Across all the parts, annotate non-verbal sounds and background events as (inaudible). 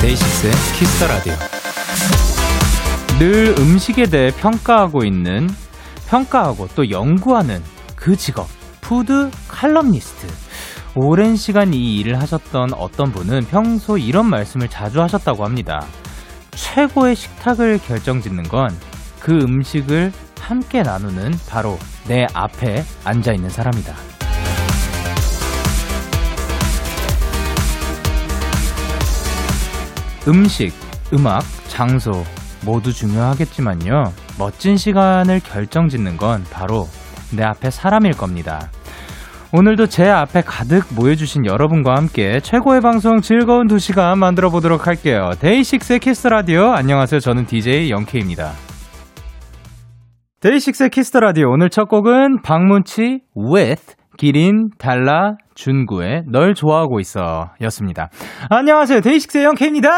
데이식스의 Kiss the Radio. 늘 음식에 대해 평가하고 있는, 평가하고 또 연구하는 그 직업, food 칼럼니스트. 오랜 시간 이 일을 하셨던 어떤 분은 평소 이런 말씀을 자주 하셨다고 합니다. 최고의 식탁을 결정짓는 건 그 음식을 함께 나누는 바로 내 앞에 앉아 있는 사람이다. 음식, 음악, 장소 모두 중요하겠지만요. 멋진 시간을 결정 짓는 건 바로 내 앞에 사람일 겁니다. 오늘도 제 앞에 가득 모여주신 여러분과 함께 최고의 방송 즐거운 두 시간 만들어 보도록 할게요. 데이식스의 Kiss the Radio. 안녕하세요. 저는 DJ 영케입니다. 데이식스의 Kiss the Radio. 오늘 첫 곡은 박문치 with 기린, 달라, 준구의 널 좋아하고 있어 였습니다. 안녕하세요. 데이식스의 영케입니다.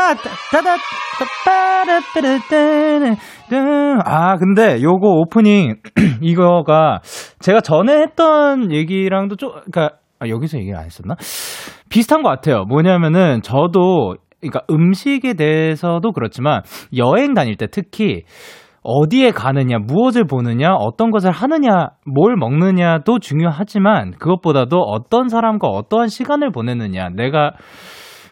아, 근데 요거 오프닝, 이거가 제가 전에 했던 얘기랑도 좀, 그니까, 아, 여기서 얘기를 안 했었나? 비슷한 것 같아요. 뭐냐면은 저도, 그러니까 음식에 대해서도 그렇지만 여행 다닐 때 특히 어디에 가느냐, 무엇을 보느냐, 어떤 것을 하느냐, 뭘 먹느냐도 중요하지만 그것보다도 어떤 사람과 어떠한 시간을 보내느냐, 내가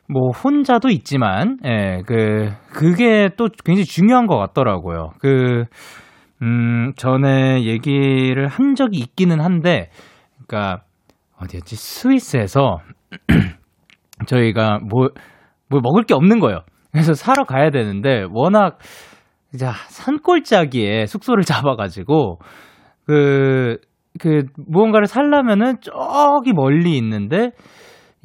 뭐 혼자도 있지만, 예, 그 그게 또 굉장히 중요한 것 같더라고요. 그 음, 전에 얘기를 한 적이 있기는 한데, 그러니까 어디였지? 스위스에서 (clears throat) 저희가 뭐, 뭐 먹을 게 없는 거예요. 그래서 사러 가야 되는데 워낙 자, 산골짜기에 숙소를 (laughs) 잡아가지고, 그, 그, 무언가를 살려면은 저기 멀리 있는데,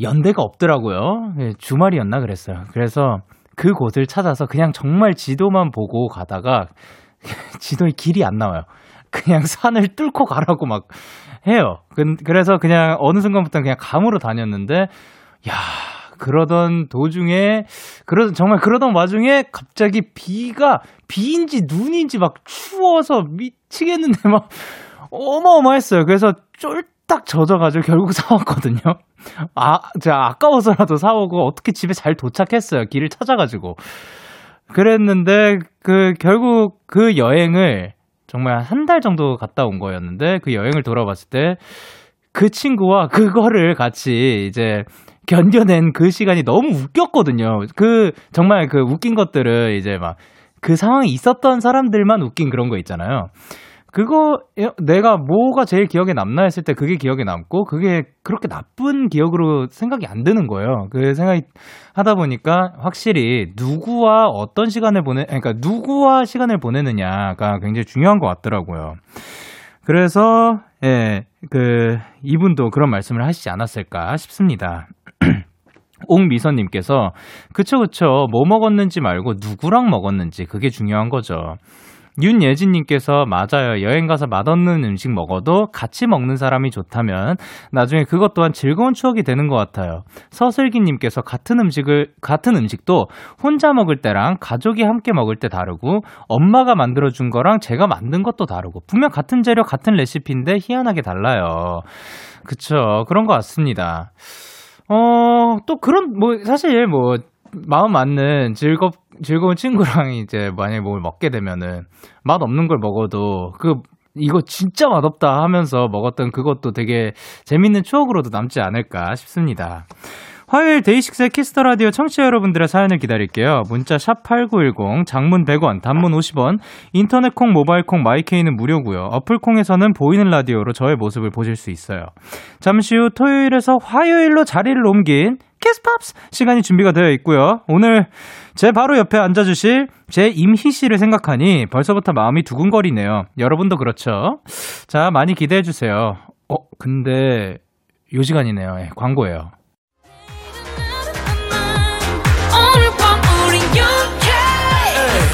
연대가 없더라고요. 예, 주말이었나 그랬어요. 그래서 그 곳을 찾아서 그냥 정말 지도만 보고 가다가, (laughs) 지도에 길이 안 나와요. 그냥 산을 뚫고 가라고 막 해요. 그래서 그냥 어느 순간부터 그냥 감으로 다녔는데, 야, 그러던 도중에 그러던 정말 그러던 와중에 갑자기 비가 비인지 눈인지 막 추워서 미치겠는데 막 어마어마했어요. 그래서 쫄딱 젖어가지고 결국 (laughs) 사왔거든요. 아, 제가 아까워서라도 사오고 어떻게 집에 잘 도착했어요. 길을 찾아가지고. 그랬는데 그 결국 그 여행을 정말 한 달 정도 갔다 온 거였는데 그 여행을 돌아봤을 때 그 친구와 그거를 같이 이제 견뎌낸 그 시간이 너무 웃겼거든요. 그 정말 그 웃긴 것들을 이제 막 그 상황이 있었던 사람들만 웃긴 그런 거 있잖아요. 그거 내가 뭐가 제일 기억에 남나 했을 때 그게 기억에 남고 그게 그렇게 나쁜 기억으로 생각이 안 드는 거예요. 그 생각이 하다 보니까 확실히 누구와 어떤 시간을 보내 그러니까 누구와 시간을 보내느냐가 굉장히 중요한 것 같더라고요. 그래서 예, 그 이분도 그런 말씀을 하시지 않았을까 싶습니다. (clears throat) 옥미선님께서 그쵸 그쵸 뭐 먹었는지 말고 누구랑 먹었는지 그게 중요한 거죠. 윤예진님께서 맞아요. 여행 가서 맛없는 음식 먹어도 같이 먹는 사람이 좋다면 나중에 그것 또한 즐거운 추억이 되는 것 같아요. 서슬기님께서 같은 음식을 같은 음식도 혼자 먹을 때랑 가족이 함께 먹을 때 다르고 엄마가 만들어 준 거랑 제가 만든 것도 다르고 분명 같은 재료 같은 레시피인데 희한하게 달라요. 그쵸 그런 것 같습니다. 어, 또 그런, 뭐, 사실 뭐, 마음 맞는 즐겁, 즐거운 친구랑 이제 만약에 뭘 먹게 되면은 맛 없는 걸 먹어도 그, 이거 진짜 맛없다 하면서 먹었던 그것도 되게 재밌는 추억으로도 남지 않을까 싶습니다. 화요일 데이식스의 Kiss the Radio 청취자 여러분들의 사연을 기다릴게요. 문자 샵 8910, 장문 100원, 단문 50원, 인터넷 콩, 모바일 콩, My K는 무료고요. 어플 콩에서는 보이는 라디오로 저의 모습을 보실 수 있어요. 잠시 후 토요일에서 화요일로 자리를 옮긴 키스팝스 시간이 준비가 되어 있고요. 오늘 제 바로 옆에 앉아주실 제 임희 씨를 생각하니 벌써부터 마음이 두근거리네요. 여러분도 그렇죠? 자, 많이 기대해 주세요. 어, 근데 요 시간이네요. 네, 광고예요.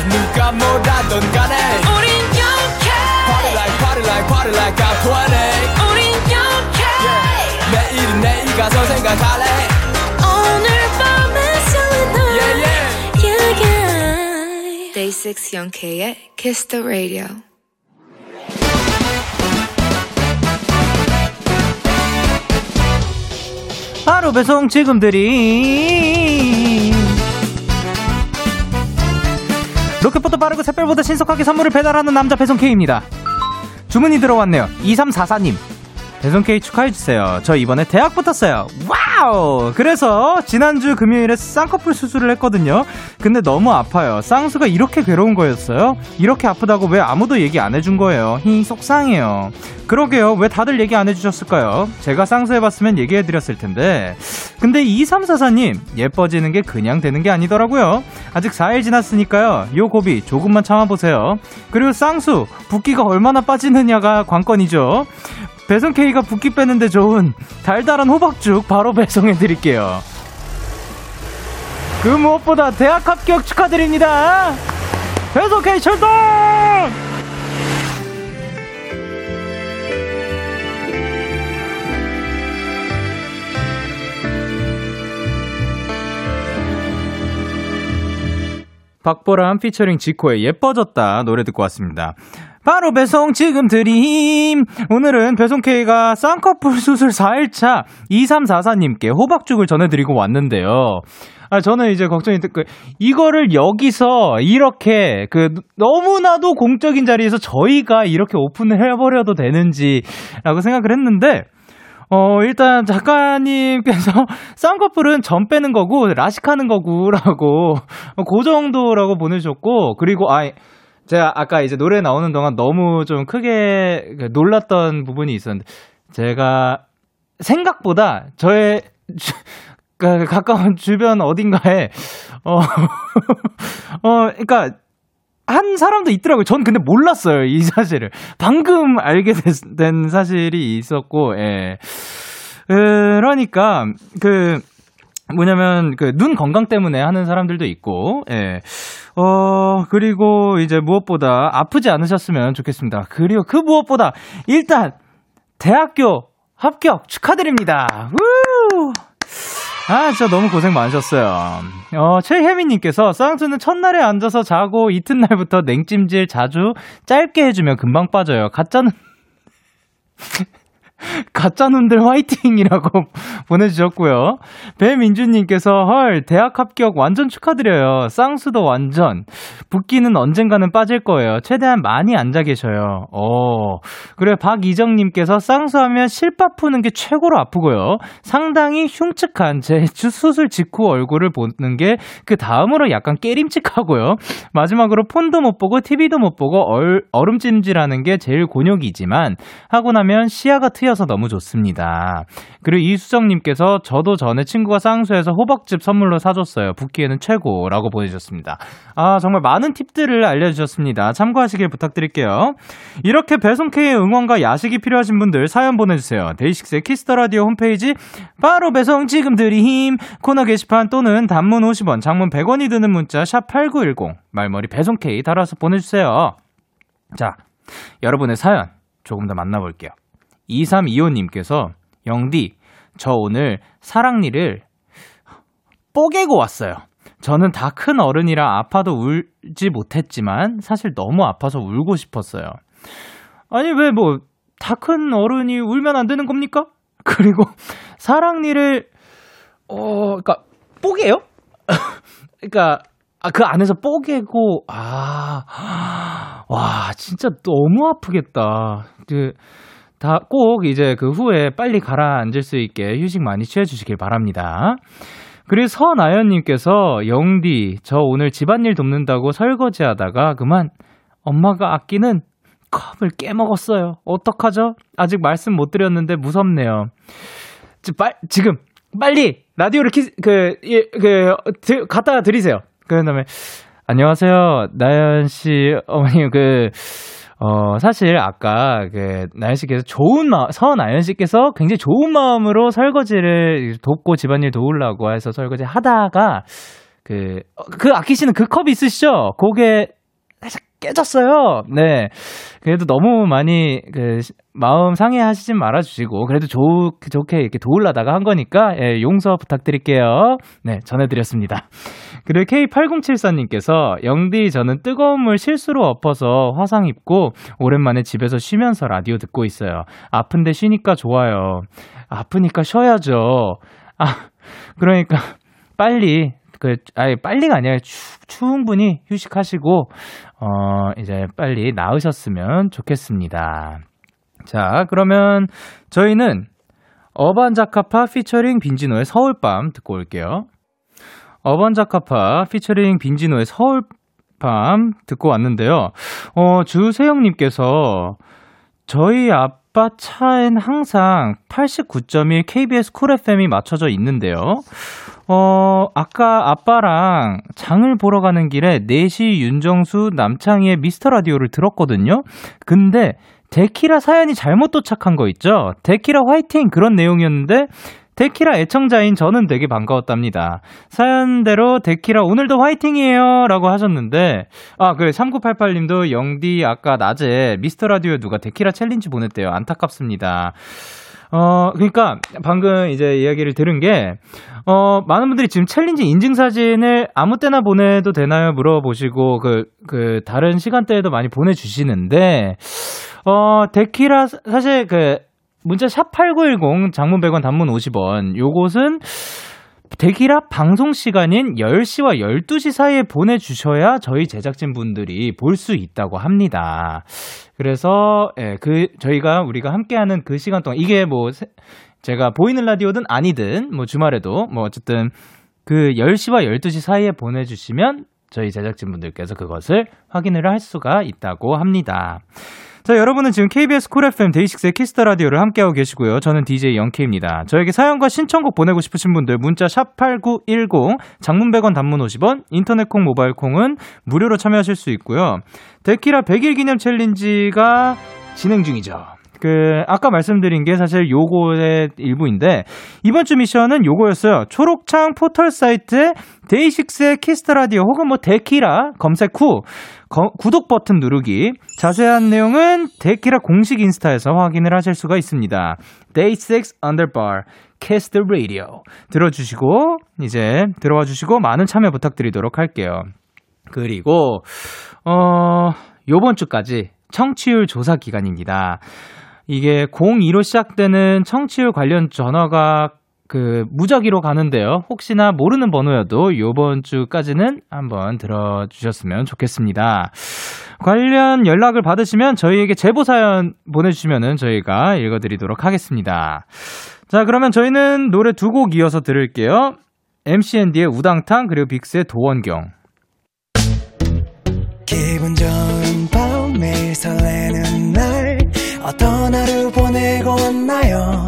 누가 뭐라던 간에 우린 영케 Party like party like like party like I'm 20 우린 영케 yeah. 내일은 내일 가서 생각할래 6 영케의 Kiss the Radio. 하루 배송 지금 드림 로켓보다 빠르고 샛별보다 신속하게 선물을 배달하는 남자 배송 K입니다. 주문이 들어왔네요. 2344님 배송 K 축하해주세요. 저 이번에 대학 붙었어요. Wow! 그래서 지난주 금요일에 쌍꺼풀 수술을 했거든요. 근데 너무 아파요. 쌍수가 이렇게 괴로운 거였어요? 이렇게 아프다고 왜 아무도 얘기 안 해준 거예요? 히 속상해요. 그러게요. 왜 다들 얘기 안 해주셨을까요? 제가 쌍수해봤으면 얘기해드렸을 텐데. 근데 2344님 예뻐지는 게 그냥 되는 게 아니더라고요. 아직 4일 지났으니까요. 요 고비 조금만 참아보세요. 그리고 쌍수 붓기가 얼마나 빠지느냐가 관건이죠 배송 K가 붓기 빼는데 좋은 달달한 호박죽 바로 배송해 드릴게요. 그 무엇보다 대학 합격 축하드립니다. 배송 K 출동! 박보람 피처링 지코의 예뻐졌다 노래 듣고 왔습니다. 바로 배송 지금 드림. 오늘은 배송 K가 쌍꺼풀 수술 4일차 2344님께 호박죽을 전해드리고 왔는데요. 아, 저는 이제 걱정이 그, 이거를 여기서 이렇게 그 너무나도 공적인 자리에서 저희가 이렇게 오픈을 해버려도 되는지라고 생각을 했는데, 어, 일단 작가님께서 (laughs) 쌍꺼풀은 점 빼는 거고, 라식하는 거고라고, 그 정도라고 보내주셨고, 그리고, 아, 제가 아까 이제 노래 나오는 동안 너무 좀 크게 그 놀랐던 부분이 있었는데, 제가 생각보다 저의 주, 그 가까운 주변 어딘가에, 어, (laughs) 어, 그니까, 한 사람도 있더라고요. 전 근데 몰랐어요, 이 사실을. 방금 알게 된 사실이 있었고, 예. 그러니까, 그, 뭐냐면, 그, 눈 건강 때문에 하는 사람들도 있고, 예. 어, 그리고 이제 무엇보다 아프지 않으셨으면 좋겠습니다. 그리고 그 무엇보다, 일단, 대학교 합격 축하드립니다. 우! 아, 진짜 너무 고생 많으셨어요. 어, 최혜민님께서 쌍수는 첫날에 앉아서 자고 이튿날부터 냉찜질 자주 짧게 해주면 금방 빠져요. 가짜는, (laughs) 가짜놈들 화이팅이라고 (laughs) 보내주셨고요. 배민주님께서 헐 대학 합격 완전 축하드려요. 쌍수도 완전 붓기는 언젠가는 빠질 거예요. 최대한 많이 앉아 계셔요. 어 그래 박이정님께서 쌍수하면 실밥 푸는 게 최고로 아프고요. 상당히 흉측한 제 수술 직후 얼굴을 보는 게 그 다음으로 약간 깨림칙하고요. 마지막으로 폰도 못 보고 TV도 못 보고 얼, 얼음찜질하는 게 제일 곤욕이지만 하고 나면 시야가 트여 서 너무 좋습니다. 그리고 이수정님께서 저도 전에 친구가 쌍수해서 호박즙 선물로 사줬어요. 붓기에는 최고라고 보내주셨습니다. 아 정말 많은 팁들을 알려주셨습니다. 참고하시길 부탁드릴게요. 이렇게 배송K의 응원과 야식이 필요하신 분들 사연 보내주세요. 데이식스의 키스터라디오 홈페이지 바로 배송 지금 드림 코너 게시판 또는 단문 50원 장문 100원이 드는 문자 샵 8910 말머리 배송K 달아서 보내주세요. 자 여러분의 사연 조금 더 만나볼게요. 2325님께서 영디, 저 오늘 사랑니를 뽀개고 왔어요. 저는 다 큰 어른이라 아파도 울지 못했지만 사실 너무 아파서 울고 싶었어요. 아니 왜 뭐 다 큰 어른이 울면 안 되는 겁니까? (laughs) 그리고 사랑니를 어 그러니까 뽀개요? (laughs) 그러니까 아, 그 안에서 뽀개고, 아, (gasps) 와, 진짜 너무 아프겠다. 그, 다 꼭 이제 그 후에 빨리 가라앉을 수 있게 휴식 많이 취해 주시길 바랍니다. 그리고 서나연님께서 영디 저 오늘 집안일 돕는다고 설거지 하다가 그만 엄마가 아끼는 컵을 깨먹었어요. 어떡하죠? 아직 말씀 못 드렸는데 무섭네요. 지, 빨, 지금 빨리 라디오를 키, 그, 예, 그, 드, 갖다 드리세요. 그 다음에 안녕하세요. 나연 씨 어머니 그 어, 사실 아까 그 나연 씨께서 좋은 마음, 서나연 씨께서 굉장히 좋은 마음으로 설거지를 돕고 집안일 도우려고 해서 설거지 하다가 그, 어, 그 아끼시는 그 컵 있으시죠? 그게 살짝 깨졌어요. 네. 그래도 너무 많이 그 시- 마음 상해하시진 말아주시고 그래도 좋, 좋게 이렇게 도울라다가 한 거니까 예, 용서 부탁드릴게요. 네, 전해드렸습니다. 그리고 K8074님께서 영디 저는 뜨거운 물 실수로 엎어서 화상 입고 오랜만에 집에서 쉬면서 라디오 듣고 있어요. 아픈데 쉬니까 좋아요. 아프니까 쉬어야죠. 아, 그러니까 빨리 그 아예 빨리가 아니라 추, 충분히 휴식하시고 어 이제 빨리 나으셨으면 좋겠습니다. 자, 그러면 저희는 어반자카파 피처링 빈지노의 서울밤 듣고 올게요. 어반자카파 피처링 빈지노의 서울밤 듣고 왔는데요. 어, 주세영님께서 저희 아빠 차엔 항상 89.1 KBS 쿨 FM이 맞춰져 있는데요. 어, 아까 아빠랑 장을 보러 가는 길에 4시 윤정수 남창희의 미스터 라디오를 들었거든요. 근데 데키라 사연이 잘못 도착한 거 있죠? 데키라 화이팅! 그런 내용이었는데, 데키라 애청자인 저는 되게 반가웠답니다. 사연대로 데키라 오늘도 화이팅이에요! 라고 하셨는데, 아, 그래, 3988님도 영디 아까 낮에 미스터 라디오에 누가 데키라 challenge 보냈대요. 안타깝습니다. 어, 그러니까 방금 이제 이야기를 들은 게, 어, 많은 분들이 지금 challenge 인증사진을 아무 때나 보내도 되나요? 물어보시고, 그, 그, 다른 시간대에도 많이 보내주시는데, 어, 데키라, 사실 그, 문자 샵8910 장문 100원 단문 50원. 요것은 데키라 방송 시간인 10시와 12시 사이에 보내주셔야 저희 제작진 분들이 볼 수 있다고 합니다. 그래서, 예, 그, 저희가 우리가 함께하는 그 시간 동안, 이게 뭐, 세- 제가 보이는 라디오든 아니든, 뭐 주말에도, 뭐 어쨌든 그 10시와 12시 사이에 보내주시면 저희 제작진 분들께서 그것을 확인을 할 수가 있다고 합니다. 자, 여러분은 지금 KBS Cool FM 데이식스의 Kiss the Radio를 함께하고 계시고요. 저는 DJ Young K입니다. 저에게 사연과 신청곡 보내고 싶으신 분들 문자 샵8910 장문 100원 단문 50원 인터넷 콩 모바일 콩은 무료로 참여하실 수 있고요. 데키라 100일 기념 challenge가 진행 중이죠. 그 아까 말씀드린 게 사실 요거의 일부인데 이번 주 미션은 요거였어요. 초록창 포털 사이트에 데이식스의 Kiss the Radio 혹은 뭐 데키라 검색 후 거- 구독 버튼 누르기. 자세한 내용은 데키라 공식 인스타에서 확인을 하실 수가 있습니다. Day6 Underbar Kiss the Radio 들어주시고 이제 들어와 주시고 많은 참여 부탁드리도록 할게요. 그리고 어 요번 주까지 청취율 조사 기간입니다. 이게 02로 시작되는 청취율 관련 전화가 그 무작위로 가는데요. 혹시나 모르는 번호여도 요번 주까지는 한번 들어주셨으면 좋겠습니다. 관련 연락을 받으시면 저희에게 제보 사연 보내주시면은 저희가 읽어드리도록 하겠습니다. 자, 그러면 저희는 노래 두 곡 이어서 들을게요. MCND의 우당탕 그리고 빅스의 도원경. 기분 좋은 밤 매일 설레는 날 어떤 하루 보내고 왔나요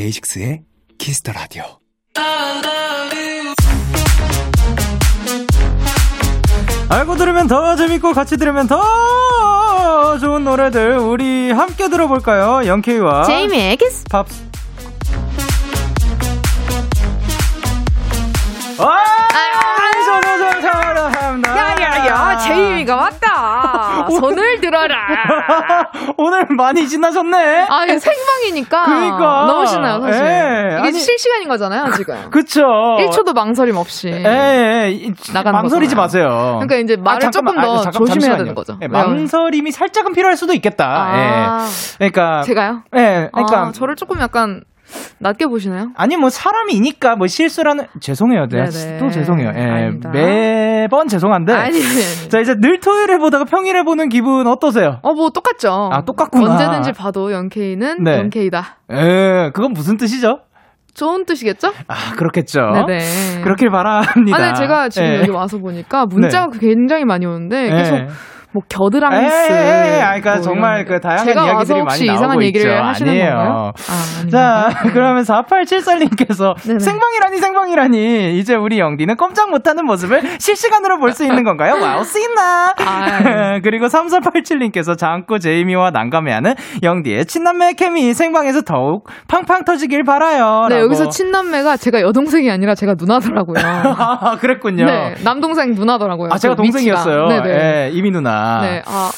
데이식스의 Kiss the Radio 알고 들으면 더 재밌고 같이 들으면 더 좋은 노래들 우리 함께 들어볼까요? Young K와 제이미의 Kiss Pops. 와! 저도 감사합니다. 야야야 제이미가 왔다 손을 들어라 (laughs) 오늘 많이 지나셨네. 아 이거 생방이니까 그러니까. 너무 신나요 사실 예, 이게 아니- 실시간인 거잖아요 지금 (laughs) 그쵸. 1초도 망설임 없이 예, 예, 이- 나가는 망설이지 거잖아요. 마세요. 그러니까 이제 말을 아, 조금 더 아, 조심해야. 되는 거죠. 예, 왜요? 망설임이 살짝은 필요할 수도 있겠다. 아, 예. 그러니까 제가요? 예, 그러니까 아, 저를 조금 약간 낮게 보시나요? 아니 뭐 사람이니까 뭐 실수라는 죄송해요. 내가 네네. 또 죄송해요. 예, 아닙니다. 매번 죄송한데. 아니, 아니. 자 이제 늘 토요일에 보다가 평일에 보는 기분 어떠세요? 어, 뭐 똑같죠. 아, 똑같구나. 언제든지 봐도 연케이는 네. 연케이다. 에 그건 무슨 뜻이죠? 좋은 뜻이겠죠? 아, 그렇겠죠. 네네. 그렇길 바랍니다. 아니 제가 지금 예. 여기 와서 보니까 문자가 굉장히 많이 오는데 계속 예. 뭐 겨드랑이스. 그러니까 뭐 정말 그 다양한 이야기들이 많이 이상한 나오고 얘기를 있죠. 하시는 아니에요. 건가요? 아, 자. (laughs) 그러면 4874님께서 (laughs) 네네. 생방이라니 생방이라니 이제 우리 영디는 꼼짝 못하는 모습을 실시간으로 볼 수 있는 건가요? 와우? 아유. (laughs) 그리고 3487님께서 장꾸 제이미와 난감해하는 영디의 친남매 케미 생방에서 더욱 팡팡 터지길 바라요. 네, 라고. 여기서 친남매가 제가 여동생이 아니라 제가 누나더라고요. 아, 그랬군요. 네, 남동생 누나더라고요. 아, 제가 그. 동생이었어요. 예, 제이미 누나. 네, 아,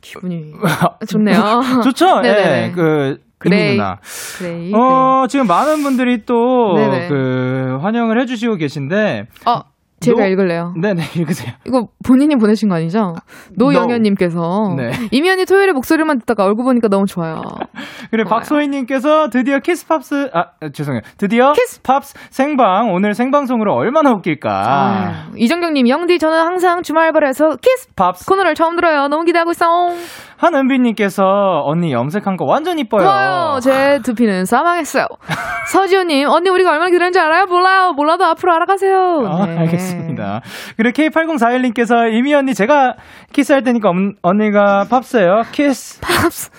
기분이 (laughs) 좋네요. (laughs) 좋죠? (laughs) 네네. 예, 그, 그레이. 누나. 그레이. 어, 지금 많은 분들이 또, 네네. 그, 환영을 해주시고 계신데, 어, 제가 노- 읽을래요. 네네, (laughs) 읽으세요. 이거 본인이 보내신 거 아니죠? 노영현님께서 네. 제이미 언니 토요일에 목소리만 듣다가 얼굴 보니까 너무 좋아요. (laughs) 좋아요. 박소희님께서 드디어 키스팝스, 아, 아, 죄송해요. 드디어 키스- 팝스 생방, 오늘 생방송으로 얼마나 웃길까. 이정경님, 영디 저는 항상 주말 알바를 해서 키스 팝스. 코너를 처음 들어요. 너무 기대하고 있어. 한은비님께서 언니 염색한 거 완전 이뻐요. 고마워요. 제 두피는 사망했어요. (laughs) 서지호님, 언니 우리가 얼마나 기다렸는지 알아요? 몰라요. 몰라도 앞으로 알아가세요. 아, 네. 알겠습니다. 그리고 K8041님께서 제이미 언니 제가 키스할 테니까 엄- 언니가 팝스예요. 키스. 팝스.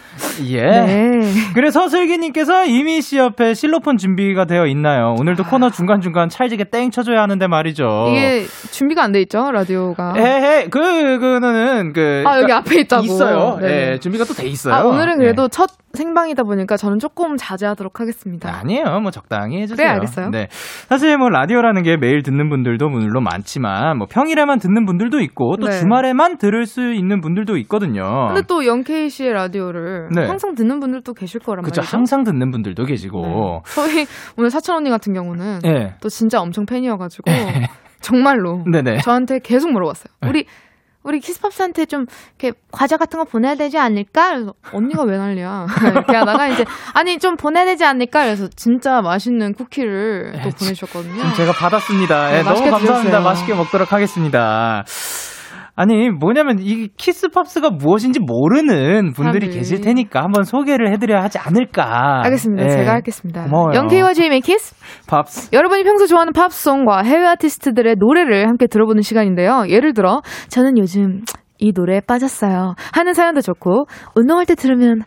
예. 네. 그래서 슬기님께서 제이미 씨 옆에 실로폰 준비가 되어 있나요? 오늘도 코너 중간 중간 찰지게 땡 쳐줘야 하는데 말이죠. 이게 준비가 안 돼 있죠 라디오가. 에헤 그 그거는 그 아 여기 앞에 있다고. 있어요. 네네. 예, 준비가 또 돼 있어요. 아 오늘은 예. 그래도 첫 생방이다 보니까 저는 조금 자제하도록 하겠습니다. 아니에요. 뭐 적당히 해주세요. 그래, 알겠어요. 네. 사실 뭐 라디오라는 게 매일 듣는 분들도 물론 많지만 뭐 평일에만 듣는 분들도 있고 또 네. 주말에만 들을 수 있는 분들도 있거든요. 근데 또 영케이 씨의 라디오를 네. 항상 듣는 분들도 계실 거란 그쵸. 말이죠. 항상 듣는 분들도 계시고. 네. 저희 오늘 사천 언니 같은 경우는 예. 또 진짜 엄청 팬이어가지고 정말로 네네. 저한테 계속 물어봤어요. 우리 우리 키스팝스한테 좀 이렇게 과자 같은 거 보내야 되지 않을까? 그래서 언니가 왜 난리야? (laughs) 이렇게 하다가 이제 아니 좀 보내야 되지 않을까? 그래서 진짜 맛있는 쿠키를 또 보내주셨거든요. 지금 제가 받았습니다. 네, 예, 너무 감사합니다. 드세요. 맛있게 먹도록 하겠습니다. 아니 뭐냐면 이 키스팝스가 무엇인지 모르는 분들이 사람들이. 계실 테니까 한번 소개를 해드려야 하지 않을까. 알겠습니다. 예. 제가 하겠습니다. 고마워요. 영케이와 제이미의 키스. 팝스. 여러분이 평소 좋아하는 팝송과 해외 아티스트들의 노래를 함께 들어보는 시간인데요. 예를 들어, 저는 요즘 이 노래에 빠졌어요. 하는 사연도 좋고, 운동할 때 들으면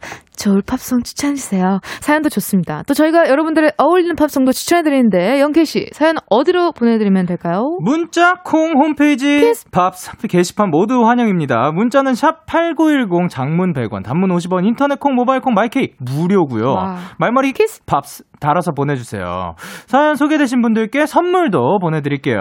좋을 팝송 추천해주세요. 사연도 좋습니다. 또 저희가 여러분들의 어울리는 팝송도 추천해드리는데, 영케이씨, 사연 어디로 보내드리면 될까요? 문자, 콩, 홈페이지, 키스. 팝스 게시판 모두 환영입니다. 문자는 샵 8910, 장문 100원, 단문 50원, 인터넷 콩, 모바일 콩, 마이케이 무료고요. 와. 말머리 키스 팝스 달아서 보내주세요. 사연 소개되신 분들께 선물도 보내드릴게요.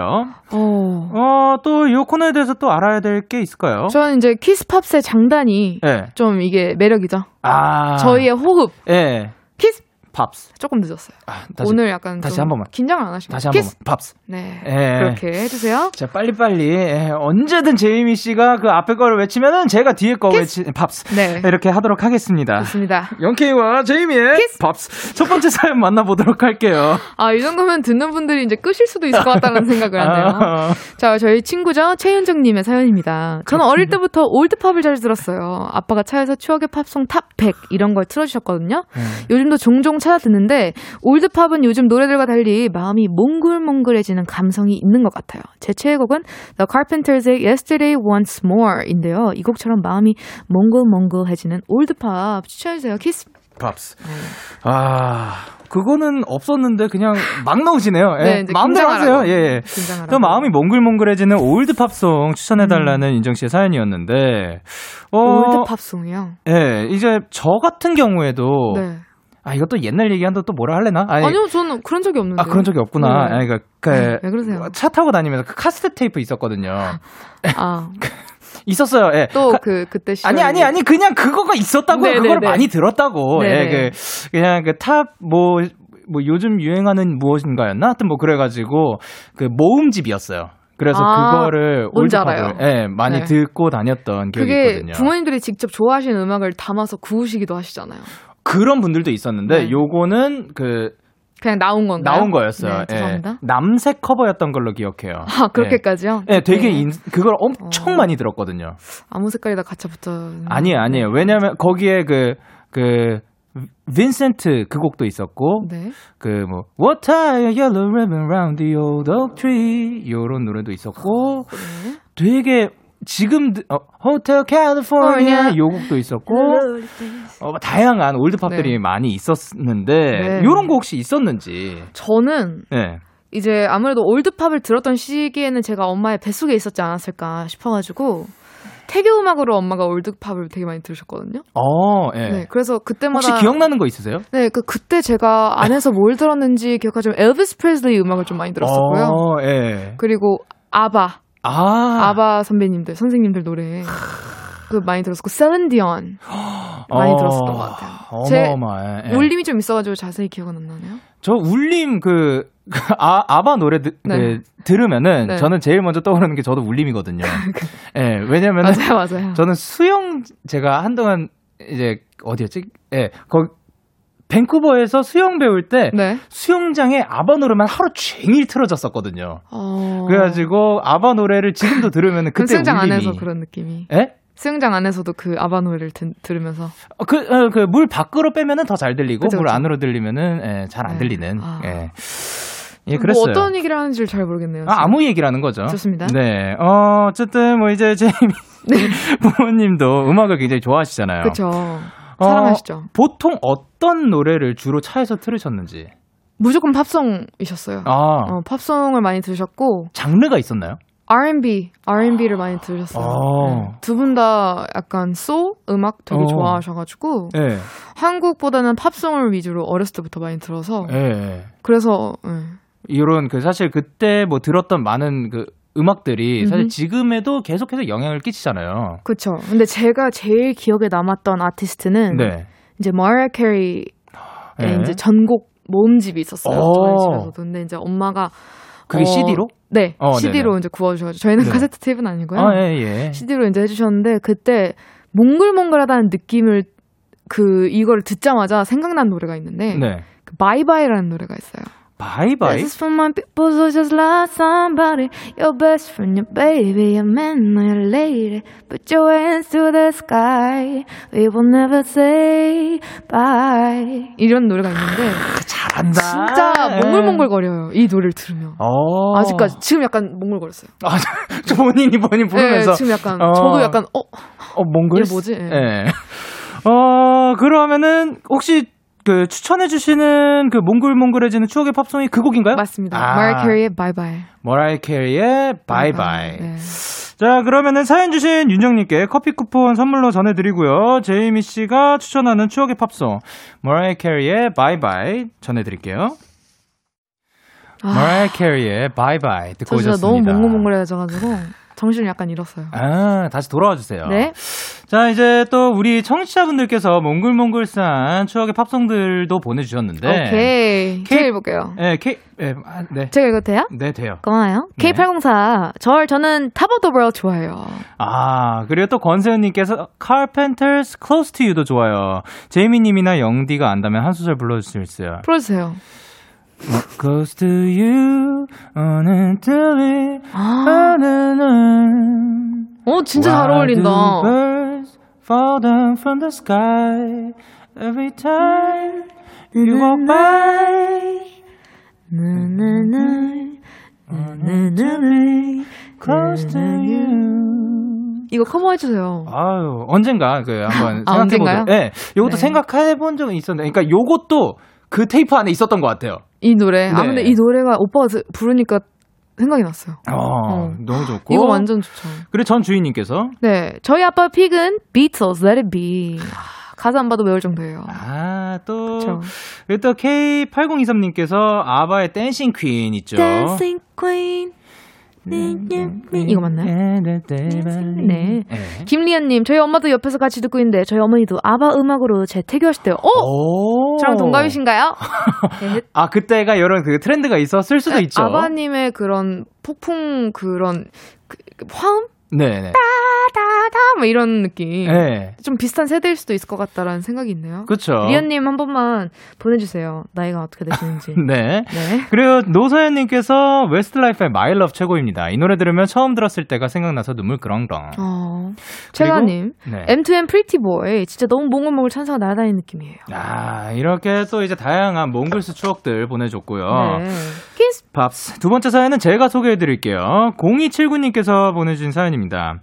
어. 어, 또 이 코너에 대해서 또 알아야 될 게 있을까요? 저는 이제 키스팝스의 장단이 예. 좀 이게 매력이죠. 아. 저희의 호흡. 예. 키스! 팝스. 조금 늦었어요. 아, 다시, 오늘 약간 다시 좀한 번만. 긴장을 안 하시고 다시 한 번만. 키스. 팝스. 네. 예. 그렇게 해주세요. 자, 빨리빨리. 예, 언제든 제이미 씨가 그 앞에 거를 외치면은 제가 뒤에 거 외치, 팝스. 네. 이렇게 하도록 하겠습니다. 좋습니다. 영케이와 제이미의 키스. 팝스. 첫 번째 사연 만나보도록 할게요. 아, 이 정도면 듣는 분들이 이제 끄실 수도 있을 것 같다는 생각을 하네요. 아, 자, 저희 친구죠. 최윤정님의 사연입니다. 저는 어릴 때부터 올드팝을 자주 들었어요. 아빠가 차에서 추억의 팝송 top 100 이런 걸 틀어주셨거든요. 네. 요즘도 종종 찾아 듣는데 올드팝은 요즘 노래들과 달리 마음이 몽글몽글해지는 감성이 있는 것 같아요. 제 최애곡은 The Carpenters의 Yesterday Once More인데요. 이 곡처럼 마음이 몽글몽글해지는 올드팝 추천해주세요. 키스. 팝스. 아, 그거는 없었는데 그냥 막 넣으시네요. 예, 네, 마음대로 하세요. 긴장하라고. 예, 예. 긴장하라고. 또 마음이 몽글몽글해지는 올드 팝송 추천해달라는 음. 윤정 씨의 사연이었는데, 어, 올드 팝송이요. 예, 이제 저 같은 경우에도, 네. 아, 이것도 옛날 얘기한다 또 뭐라 할래나? 아니, 아니 요, 저는 그런 적이 없는데. 아, 그런 적이 없구나. 네. 아니, 그니까, 그, 왜 그러세요? 차 타고 다니면서 그 카세트 테이프 있었거든요. (laughs) 아, 있었어요. 예. 또 카- 그, 그때 시절. 아니 아니 아니 그냥 그거가 있었다고요. 네네네. 그걸 많이 들었다고. 네네. 예, 그 그냥 그 top 뭐 뭐 요즘 유행하는 무엇인가였나? 하여튼 뭐 그래가지고 그 모음집이었어요. 그래서 아, 그거를 올드팝을. 예, 많이 네. 듣고 다녔던 기억이 그게 있거든요. 부모님들이 직접 좋아하시는 음악을 담아서 구우시기도 하시잖아요. 그런 분들도 있었는데 네. 요거는 그 그냥 나온 건가요? 나온 거였어요. 네, 죄송합니다. 예, 남색 커버였던 걸로 기억해요. 아, 그렇게까지요? 예, 예, 되게 네. 인, 그걸 엄청 어. 많이 들었거든요. 아무 색깔이 다 갖춰 붙어. 아니에요, 아니에요. 왜냐면 거기에 그, 그, 빈센트 그 곡도 있었고 네. 그뭐 What tie a yellow ribbon round the old oak tree 요런 노래도 있었고 네. 되게 지금 드- 어, Hotel California 요 곡도 있었고 어, 뭐 다양한 올드팝들이 네. 많이 있었는데 네. 요런 곡 혹시 있었는지 저는 네. 이제 아무래도 올드팝을 들었던 시기에는 제가 엄마의 뱃속에 있었지 않았을까 싶어가지고 태교 음악으로 엄마가 올드팝을 되게 많이 들으셨거든요. 어, 예. 네, 그래서 그때마다 혹시 기억나는 거 있으세요? 네, 그 그때 제가 안에서 뭘 들었는지 기억하지만 엘비스 프레슬리 음악을 좀 많이 들었었고요. 어, 예. 그리고 아바, 아. 아바 선배님들, 선생님들 노래 그 많이 들었었고 셀렌디언 (gasps) 많이 어, 들었었던 것 같아요. 제 어마어마해. 예. 울림이 좀 있어가지고 자세히 기억은 안 나네요. 저 울림 그, 그 아, 아바 노래 드, 네. 그, 들으면은 네. 저는 제일 먼저 떠오르는 게 저도 울림이거든요. (laughs) 예, 왜냐면은 맞아요, 맞아요. 저는 수영 제가 한동안 이제 어디였지? 예, 거기 밴쿠버에서 수영 배울 때 네. 수영장에 아바 노래만 하루 종일 틀어졌었거든요. 어... 그래가지고 아바 노래를 지금도 들으면은 그럼 그때 수영장 울림이 안에서 그런 느낌이. 예? 수영장 안에서도 그 아바 노래를 든- 들으면서 어, 그, 어, 그, 물 밖으로 빼면은 더 잘 들리고, 그죠, 물 그죠. 안으로 들리면은, 예, 잘안 네. 들리는, 아. 예. 예, 그랬어요. 뭐 어떤 얘기를 하는지를 잘 모르겠네요. 아, 아무 얘기라는 거죠. 좋습니다. 네. 어, 어쨌든, 뭐, 이제, (laughs) 제이미 부모님도 음악을 굉장히 좋아하시잖아요. 그렇죠. 어, 사랑하시죠. 보통 어떤 노래를 주로 차에서 들으셨는지. 무조건 팝송이셨어요. 아, 어, 팝송을 많이 들으셨고 장르가 있었나요? R&B, R&B를 많이 들으셨어요. 어. 두분 다 약간 소ul 음악 되게 어. 좋아하셔가지고 예, 한국보다는 팝송을 위주로 어렸을 때부터 많이 들어서 예, 예. 그래서 예. 이런, 그, 사실 그때 뭐 들었던 많은 그 음악들이 사실. 지금에도 계속해서 영향을 끼치잖아요. 그렇죠. 근데 제가 제일 기억에 남았던 아티스트는 네. 이제 마리아 캐리의 예. 이제 전곡 모음집이 있었어요. 오. 저희 집에서도. 근데 이제 엄마가 그게 어, CD로? 네, 어, CD로 네네. 이제 구워주셔가지고 저희는 네. 카세트 테이프는 아니고요. 아, 예, 예. CD로 이제 해주셨는데 그때 몽글몽글하다는 느낌을 그 이거를 듣자마자 생각난 노래가 있는데 네. 그 Bye Bye라는 노래가 있어요. Bye Bye? This is for my people who just lost somebody. Your best friend, your baby, your man, or your lady. Put your hands to the sky. We will never say bye. 이런 노래가 있는데 잘한다. 진짜 몽글몽글 거려요. 이 노래를 들으면. 어. 아직까지 지금 약간 몽글거렸어요. 아, 저 본인이 본인 부르면서. 네, 지금 약간 어. 저도 약간 어 어, 몽글? 이게 뭐지? 예. 예. 어, 그러면은, 혹시, 그, 추천해 주시는 그 몽글몽글해지는 추억의 팝송이 그 곡인가요? 맞습니다. 아. 마리 캐리의 Bye Bye. 머라이 캐리의 Bye Bye. 네. 자, 그러면은 사연 주신 윤정님께 커피 쿠폰 선물로 전해드리고요. 제이미 씨가 추천하는 추억의 팝송, 머라이 캐리의 Bye Bye 전해드릴게요. 아, 머라이 캐리의 바이바이 듣고 저 진짜 오셨습니다. 너무 몽글몽글해져가지고 정신을 약간 잃었어요. 아, 다시 돌아와 주세요. 네. 자, 이제 또 우리 청취자분들께서 몽글몽글한 추억의 팝송들도 보내주셨는데. 오케이. K- 제가 읽을게요. 네, K, 네, 아, 네. 제가 읽어도 돼요? 네, 돼요. 고마워요. 네. K804. 절, 저는 of the World 좋아해요. 아, 그리고 또 권세현님께서 Carpenters Close to You도 좋아요. 제이미님이나 영디가 안다면 한 소절 불러주실 수 있어요. 풀어주세요. Close to you, until it, 아, 어, 진짜 잘 어울린다. birds fall down from the sky every time you walk by. Close to you. 이거 커버해 주세요. 아유, 언젠가 그 한번 아, 생각해 보죠. 언젠가요? 네, 요것도 네. 생각해 본 적은 있었는데, 그러니까 요것도 그 테이프 안에 있었던 것 같아요. 이 노래. 아, 네. 근데 이 노래가 오빠가 드- 부르니까 생각이 났어요. 어, 어. 너무 좋고. 이거 완전 좋죠. 그리고 전 주인님께서 네. 저희 아빠 pick은 Beatles, Let It Be. 아, 가사 안 봐도 외울 정도예요. 아, 또 그쵸. 그리고 또 K8023님께서 아바의 Dancing Queen 있죠. Dancing Queen. 이거 맞나요? 네. 네. 김리연님, 저희 엄마도 옆에서 같이 듣고 있는데 저희 어머니도 아바 음악으로 제 태교하실 때요. 어? 오. 저랑 동갑이신가요? 네. (laughs) 아, 그때가 이런 그 트렌드가 있었을 수도 있죠. 아바님의 그런 폭풍 그런 그, 그 화음? 네네. 따다다 뭐 이런 느낌. 네. 좀 비슷한 세대일 수도 있을 것 같다라는 생각이 있네요. 그쵸. 리언님 한 번만 보내주세요. 나이가 어떻게 되시는지. (laughs) 네. 네. 그리고 노서연님께서 웨스트라이프의 My Love 최고입니다. 이 노래 들으면 처음 들었을 때가 생각나서 눈물 그렁그렁. 어. 최가님, 네. M2M Pretty Boy 진짜 너무 몽글몽글 천사가 날아다니는 느낌이에요. 아, 이렇게 또 이제 다양한 몽글스 추억들 보내줬고요. 네. 키스. 팝스. 두 번째 사연은 제가 소개해 드릴게요. 0279님께서 보내주신 사연입니다.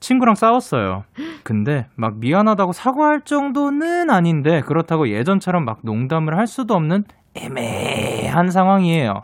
친구랑 싸웠어요. 근데 막 미안하다고 사과할 정도는 아닌데 그렇다고 예전처럼 막 농담을 할 수도 없는 애매한 상황이에요.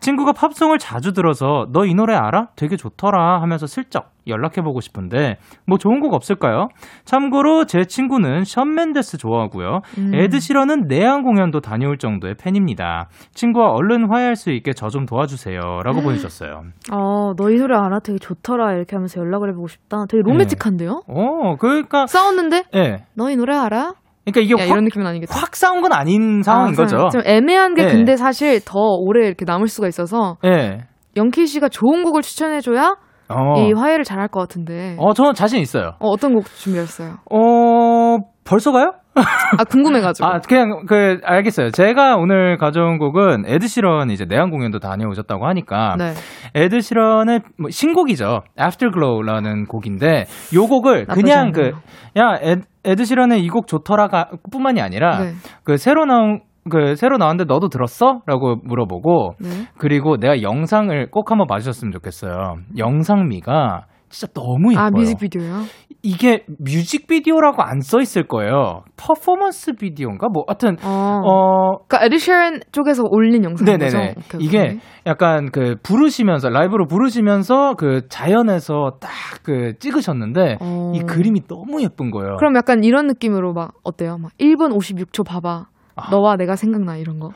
친구가 팝송을 자주 들어서 너 이 노래 알아? 되게 좋더라 하면서 슬쩍 연락해보고 싶은데 뭐 좋은 곡 없을까요? 참고로 제 친구는 션 맨데스 좋아하고요. 음. 에드시런은 내한 공연도 다녀올 정도의 팬입니다. 친구와 얼른 화해할 수 있게 저 좀 도와주세요. 라고 보내주셨어요. 어, 너이 노래 알아? 되게 좋더라. 이렇게 하면서 연락을 해보고 싶다. 되게 로맨틱한데요? 어, 그러니까, 싸웠는데? 예. 너이 노래 알아? 그러니까 이게 야, 확, 이런 느낌은 아니겠죠? 확 싸운 건 아닌 상황인 아, 거죠. 좀 애매한 게 네. 근데 사실 더 오래 이렇게 남을 수가 있어서 예. 영케이 씨가 좋은 곡을 추천해줘야 어. 이 화해를 잘할 것 같은데. 어, 저는 자신 있어요. 어, 어떤 곡 준비했어요? 어, 벌써 가요? 아, 궁금해가지고. 아, 그냥, 그, 알겠어요. 제가 오늘 가져온 곡은 에드 시런 이제 내한 공연도 다녀오셨다고 하니까. 네. 에드 시런의 뭐 신곡이죠. Afterglow라는 곡인데, 요 곡을 그냥 그, 않네요. 야, 에, 에드 시런의 이 곡 좋더라가 뿐만이 아니라, 네. 그 새로 나온, 그 새로 나왔는데 너도 들었어? 라고 물어보고, 네. 그리고 내가 영상을 꼭 한번 봐주셨으면 좋겠어요. 영상미가 진짜 너무 예뻐요. 아, 뮤직비디오요? 이게 뮤직비디오라고 안 써 있을 거예요. 퍼포먼스 비디오인가? 뭐, 하여튼, 어. 어, 그니까 에드셔런 쪽에서 올린 거죠? 네네네. 오케이, 오케이. 이게 약간 그 부르시면서, 라이브로 부르시면서 그 자연에서 딱 그 찍으셨는데, 어. 이 그림이 너무 예쁜 거예요. 그럼 약간 이런 느낌으로 막 어때요? 막 1분 56초 봐봐. 아. 너와 내가 생각나 이런 거.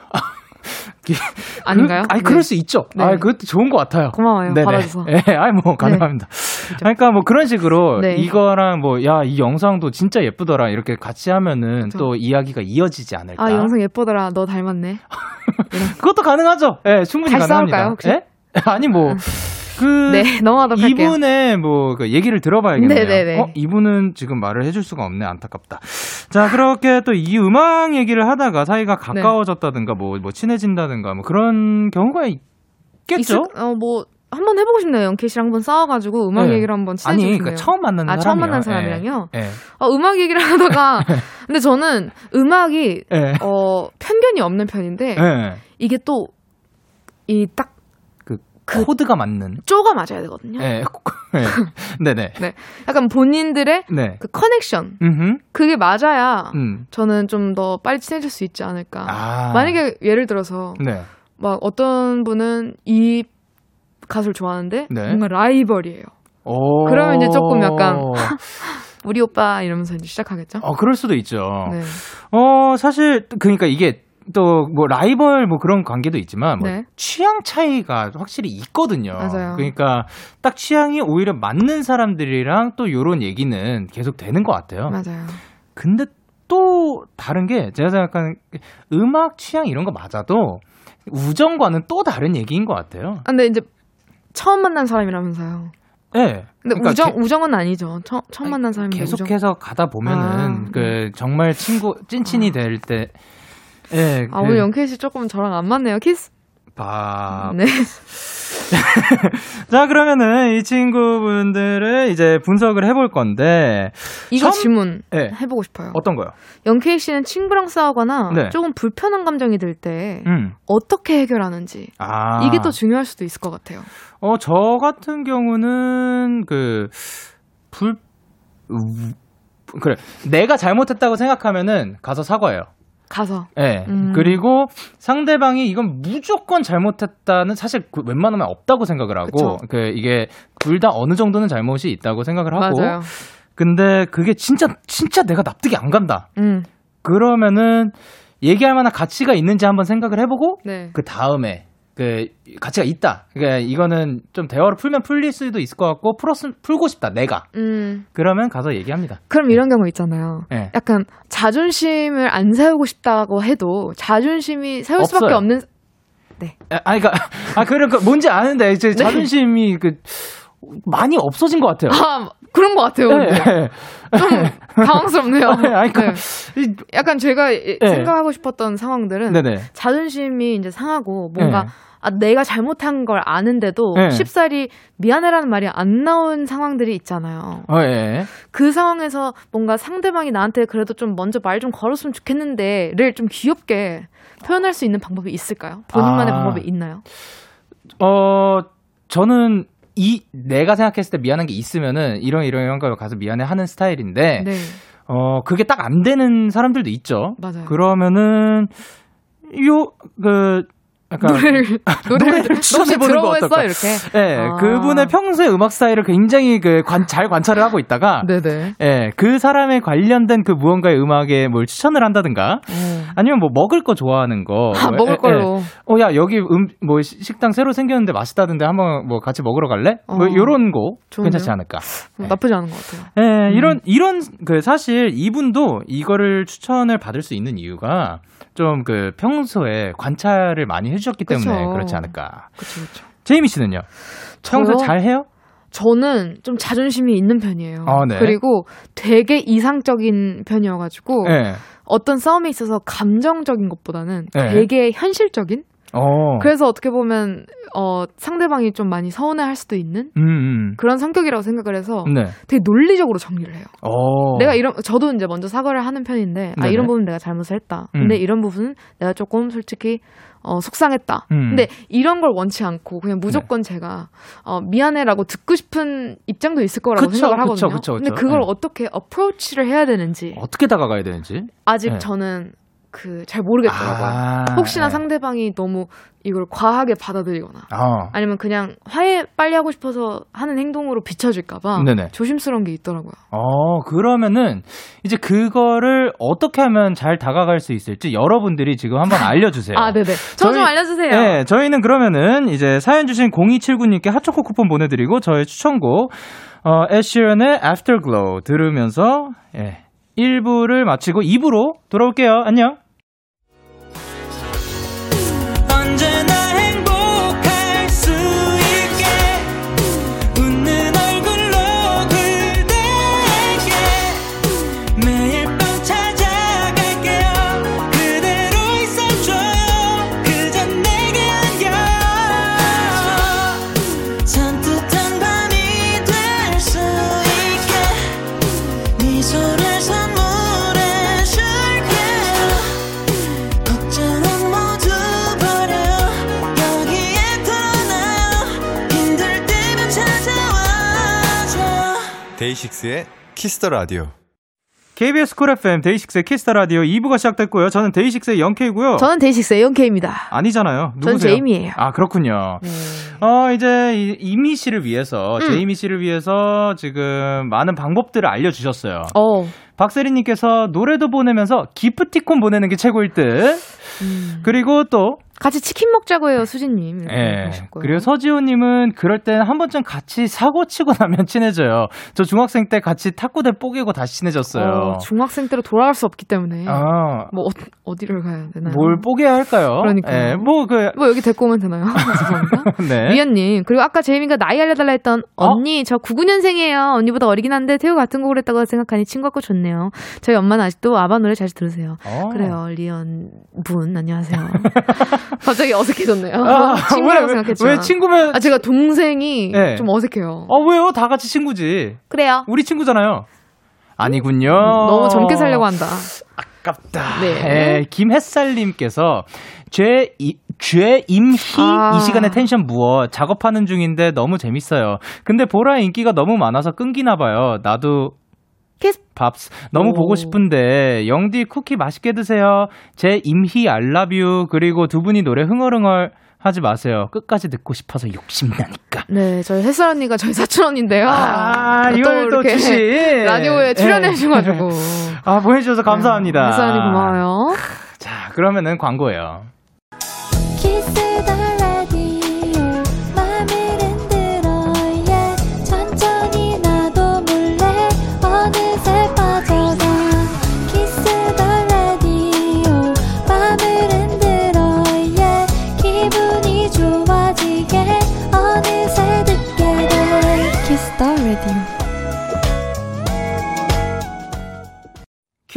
그- 아닌가요? 그, 아니, 네. 그럴 수 있죠. 네. 아, 그것도 좋은 것 같아요. 고마워요. 받아줘서. 예, 아이, 뭐, 가능합니다. 그러니까 뭐 그런 식으로 네. 이거랑 뭐, 야, 이 영상도 진짜 예쁘더라. 이렇게 같이 하면은 그쵸. 또 이야기가 이어지지 않을까. 아, 영상 예쁘더라. 너 닮았네. (laughs) 그것도 가능하죠. 예, 충분히 다시 가능합니다. 싸울까요, 혹시? 예? (laughs) 아니, 뭐, 그. 네, 넘어가도록. 이분의 뭐, 그 얘기를 들어봐야겠네요. 네네네. 어, 이분은 지금 말을 해줄 수가 없네. 안타깝다. 자, 그렇게 또 이 음악 얘기를 하다가 사이가 네. 가까워졌다든가 뭐, 뭐, 친해진다든가 뭐 그런 경우가 있 겠죠? 있을, 어, 뭐, 한번 해보고 싶네요. 영케이 씨랑 한번 싸워가지고 음악 네. 얘기를 한번 친해지고 아니. 그러니까 처음 만나는 아, 사람이요. 처음 만난 사람이랑요? 예. 예. 어, 음악 얘기를 하다가, (laughs) 근데 저는 음악이, 예. 어, 편견이 없는 편인데, 예. 이게 또, 이 딱, 그, 그- 코드가 맞는. 쪼가 맞아야 되거든요. 예. 예. 네네. 네. 약간 본인들의 네. 그 커넥션. 음. 그게 맞아야, 음. 저는 좀 더 빨리 친해질 수 있지 않을까. 아. 만약에 예를 들어서, 네. 막 어떤 분은 이 가수를 좋아하는데, 네. 뭔가 라이벌이에요. 오. 그러면 이제 조금 약간 (laughs) 우리 오빠 이러면서 이제 시작하겠죠? 어, 그럴 수도 있죠. 네. 어, 사실, 그러니까 이게 또 뭐 라이벌 뭐 그런 관계도 있지만 뭐 네. 취향 차이가 확실히 있거든요. 맞아요. 그러니까 딱 취향이 오히려 맞는 사람들이랑 또 요런 얘기는 계속 되는 것 같아요. 맞아요. 근데 또 다른 게 제가 생각하는 음악 취향 이런 거 맞아도 우정과는 또 다른 얘기인 것 같아요. 아, 근데 이제 처음 만난 사람이라면서요. 네. 근데 그러니까 우정 게- 우정은 아니죠. 처, 처음 아니, 만난 사람이 우정. 계속해서 가다 보면은 아, 그 정말 친구 찐친이 될 때, 예, 아그 오늘 영케이 씨 조금 저랑 안 맞네요. 키스. 밥. 네. 자 그러면은 이 친구분들을 이제 분석을 해볼 건데 이거 처음- 질문 예. 해보고 싶어요. 어떤 거요? 영케이 씨는 친구랑 싸우거나 네. 조금 불편한 감정이 들때 음. 어떻게 해결하는지 아 이게 또 중요할 수도 있을 것 같아요. 어, 저 같은 경우는 그 불. 우- 그래. 내가 잘못했다고 생각하면은 가서 사과해요. 가서 예. 음. 그리고 상대방이 이건 무조건 잘못했다는 사실 그 웬만하면 없다고 생각을 하고 그쵸. 그 이게 둘 다 어느 정도는 잘못이 있다고 생각을 하고 맞아요. 근데 그게 진짜 진짜 내가 납득이 안 간다. 음. 그러면은 얘기할 만한 가치가 있는지 한번 생각을 해보고 네. 그 다음에 그 가치가 있다. 그러니까 이거는 좀 대화로 풀면 풀릴 수도 있을 것 같고 풀었 풀고 싶다. 내가 음. 그러면 가서 얘기합니다. 그럼 이런 경우 있잖아요. 예. 약간 자존심을 안 세우고 싶다고 해도 자존심이 세울 수밖에 없어요. 없는 아, 아니, 그니까, 아, 그러니까, 뭔지 아는데, 네. 이제 자존심이, 그, 많이 없어진 것 같아요. 아, 그런 것 같아요. 네. (laughs) 좀 당황스럽네요. (laughs) 아니, 그, 네. 이- 약간 제가 이- 네. 생각하고 싶었던 상황들은 네네. 자존심이 이제 상하고 뭔가 네. 아, 내가 잘못한 걸 아는데도 네. 쉽사리 미안해라는 말이 안 나온 상황들이 있잖아요. 어, 예. 그 상황에서 뭔가 상대방이 나한테 그래도 좀 먼저 말 좀 걸었으면 좋겠는데를 좀 귀엽게 표현할 수 있는 방법이 있을까요? 본인만의 아. 방법이 있나요? 어, 저는 이, 내가 생각했을 때 미안한 게 있으면은 이런 이런 이런 걸 가서 미안해 하는 스타일인데, 네. 어, 그게 딱 안 되는 사람들도 있죠. 맞아요. 그러면은, 요, 그, 약간. 노래를 (laughs) 노래를 노래를 추천해 보는 거 어떨까? 이렇게. 예, 아. 그분의 평소의 음악 스타일을 굉장히 그 관, 잘 관찰을 하고 있다가, 네네. 예, 그 사람에 관련된 그 무언가의 음악에 뭘 추천을 한다든가, 어. 아니면 뭐 먹을 거 좋아하는 거. 아, 뭐, 먹을 예, 걸로. 예. 어, 야, 여기 음, 뭐 시- 식당 새로 생겼는데 맛있다던데 한번 뭐 같이 먹으러 갈래? 뭐 어. 요런 거 좋은데요? 괜찮지 않을까? 음, 나쁘지 않은 것 같아요. 예, 음. 이런, 이런, 그, 사실 이분도 이거를 추천을 받을 수 있는 이유가 좀 그 평소에 관찰을 많이 해 주셨기 때문에 그쵸. 그렇지 않을까. 그렇죠, 그렇죠. 제이미 씨는요? 저요? 잘 해요? 저는 좀 자존심이 있는 편이에요. 아, 네. 그리고 되게 이상적인 편이어가지고 예. 어떤 싸움에 있어서 감정적인 것보다는 네. 되게 현실적인. 어. 그래서 어떻게 보면 어, 상대방이 좀 많이 서운해할 수도 있는 음, 음. 그런 성격이라고 생각을 해서 네. 되게 논리적으로 정리를 해요. 어. 내가 이런 저도 이제 먼저 사과를 하는 편인데 아. 이런 부분 내가 잘못을 했다. 근데 음. 이런 부분은 내가 조금 솔직히 어 속상했다. 음. 근데 이런 걸 원치 않고 그냥 무조건 제가 어 미안해라고 듣고 싶은 입장도 있을 거라고 그쵸, 생각을 하거든요. 그쵸, 근데 그쵸. 그걸 네. 어떻게 어프로치를 해야 되는지 어떻게 다가가야 되는지? 아직 네. 저는 그 잘 모르겠더라고요. 아, 혹시나 네. 상대방이 너무 이걸 과하게 받아들이거나 어. 아니면 그냥 화해 빨리 하고 싶어서 하는 행동으로 비춰질까봐. 조심스러운 게 있더라고요. 어, 그러면은 이제 그거를 어떻게 하면 잘 다가갈 수 있을지 여러분들이 지금 한번 (laughs) 알려주세요. 아, 네네. 저 좀 알려주세요. 네, 저희는 그러면은 이제 사연 주신 0279님께 핫초코 쿠폰 보내드리고 저의 추천곡 어, 애쉬런의 Afterglow 들으면서 예, 1부를 마치고 2부로 돌아올게요. 안녕. 데이식스의 키스 더 라디오. KBS 쿨 FM 데이식스의 키스 더 라디오 2부가 시작됐고요. 저는 데이식스의 영케이고요. 저는 데이식스의 영케입니다. 아니잖아요. 전 누구세요? 제이미예요. 아 그렇군요. 네. 어 이제 이- 이미 씨를 위해서 음. 제이미 씨를 위해서 지금 많은 방법들을 알려주셨어요. 어. 박세리님께서 노래도 보내면서 기프티콘 보내는 게 최고일 듯. 음. 그리고 또 같이 치킨 먹자고 해요, 수진님. 예. 하셨고요. 그리고 서지호님은 그럴 땐 한 번쯤 같이 사고 치고 (laughs) 나면 친해져요. 저 중학생 때 같이 탁구대 뽀개고 다시 친해졌어요. 어, 중학생 때로 돌아갈 수 없기 때문에. 아, 뭐, 어, 디를 가야 되나요? 뭘 뽀개야 할까요? 그러니까요. 예, 뭐, 그, 뭐 여기 데리고 오면 되나요? (laughs) 죄송합니다. (laughs) 네. 미연님 그리고 아까 제이미가 나이 알려달라 했던 어? 언니 저 99년생이에요 언니보다 어리긴 한데 태우 같은 곡을 했다고 생각하니 친구 같고 좋네요 저희 엄마는 아직도 아바 노래 자주 들으세요 어. 그래요 리언 분 안녕하세요 갑자기 어색해졌네요 아, 친구라고 왜, 왜, 생각했지만 왜 친구면, 아 제가 동생이 네. 좀 어색해요 어, 왜요? 다 같이 친구지. 그래요 우리 친구잖아요. 아니군요. 너무 젊게 살려고 한다 아깝다. 네. 예, 김햇살님께서 죄, 이, 죄임희 아. 이 시간에 텐션 무어 작업하는 중인데 너무 재밌어요. 근데 보라 인기가 너무 많아서 끊기나 봐요. 나도 키스 밥스 너무 오. 보고 싶은데 영디 쿠키 맛있게 드세요. 제 임희 알라뷰 그리고 두 분이 노래 흥얼흥얼 하지 마세요. 끝까지 듣고 싶어서 욕심나니까. 네 저희 햇살 언니가 저희 사촌 언니인데요 아, 또 이걸 또 주신 (laughs) 라디오에 출연해 예. 주셔가지고 (laughs) 아 보내주셔서 감사합니다. 햇살 언니 고마워요 자 그러면은 광고예요. 키스 더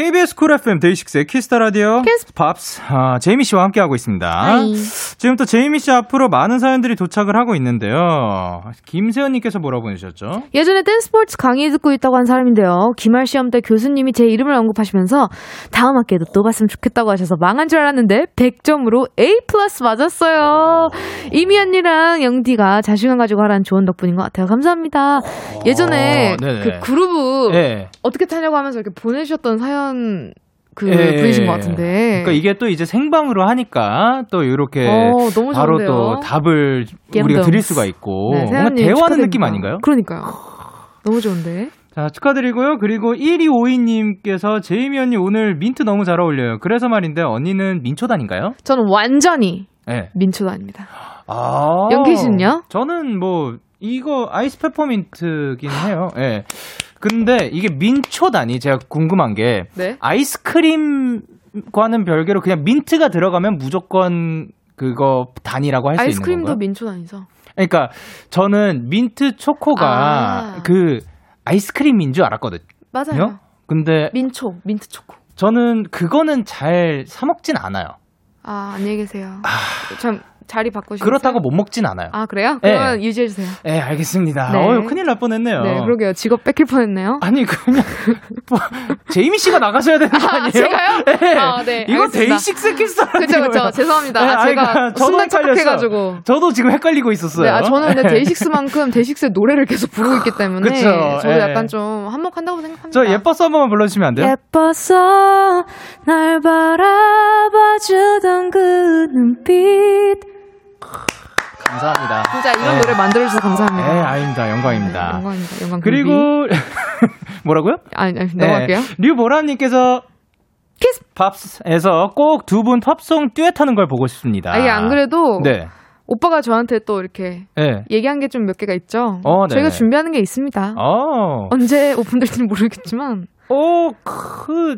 KBS 쿨 FM 데이식스의 키스 더 라디오 키스. 팝스 아, 제이미 씨와 함께 하고 있습니다. Hi. 지금 또 제이미 씨 앞으로 많은 사연들이 도착을 하고 있는데요. 김세현 님께서 뭐라고 보내셨죠? 예전에 댄스스포츠 강의 듣고 있다고 한 사람인데요. 기말 시험 때 교수님이 제 이름을 언급하시면서 다음 학기에도 또 봤으면 좋겠다고 하셔서 망한 줄 알았는데 100점으로 A 플러스 맞았어요. 이미 언니랑 영디가 자신감 가지고 하라는 조언 덕분인 것 같아요. 감사합니다. 예전에 어, 네네. 그 그루브 네. 어떻게 타냐고 하면서 이렇게 보내주셨던 사연 그 예, 분이신 예. 것 같은데. 그러니까 이게 또 이제 생방으로 하니까 또 이렇게 어, 너무 바로 좋은데요. 또 답을 우리가 겜덤스. 드릴 수가 있고 네, 뭔가 대화하는 축하드립니다. 느낌 아닌가요? 그러니까요. 너무 좋은데. 자, 축하드리고요. 그리고 1252님께서 제이미 언니 오늘 민트 너무 잘 어울려요. 그래서 말인데 언니는 민초단인가요? 저는 완전히 네. 민초단입니다. 아. 영케이 씨는요? 저는 뭐 이거 아이스 페퍼민트긴 해요. 예. 근데 이게 민초단이 제가 궁금한 게 네. 아이스크림과는 별개로 그냥 민트가 들어가면 무조건 그거 단이라고 할 수 있는 아이스크림도 건가요? 민초 단이죠. 그러니까 저는 민트 초코가 아. 그 아이스크림인 줄 알았거든요. 맞아요. 근데 민초, 민트 초코. 저는 그거는 잘 사 먹진 않아요. 아, 안녕히 계세요. 참 자리 바꾸시겠어요? 그렇다고 못 먹진 않아요. 아, 그래요? 네. 그러면 유지해 주세요. 예, 알겠습니다. 네. 어휴, 큰일 날 뻔했네요. 네, 그러게요. 직업 뺏길 뻔했네요. 아니 그냥 뭐, 제이미 씨가 나가셔야 되는 거 아니에요? 제가요? 네. 아, 네, 이거. 데이식스 키스 더 그쵸, 그쵸. 죄송합니다. 아, 제가 순간 착각해가지고. 저도 지금 헷갈리고 있었어요. 네, 아, 저는 근데 네. 데이식스만큼 데이식스의 노래를 계속 부르고 있기 (laughs) 때문에 그쵸, 저도 예. 약간 좀 한몫한다고 생각합니다. 저 예뻤어 한 번만 불러주시면 안 돼요? 예뻐서 날 바라봐주던 그 눈빛. 감사합니다. 진짜 이런 네. 노래 만들어주셔서 감사합니다. 네, 아닙니다. 영광입니다. 네, 영광입니다. 영광. 그리고 (laughs) 뭐라고요? 아니, 아니 넘어갈게요. 네. 류보람님께서 키스. 팝스에서 꼭 두 분 팝송 듀엣하는 걸 보고 싶습니다. 아, 이게 안 그래도 네. 오빠가 저한테 또 이렇게 네. 얘기한 게 좀 몇 개가 있죠. 어, 네. 저희가 준비하는 게 있습니다. 어. 언제 오픈될지는 모르겠지만 어, 그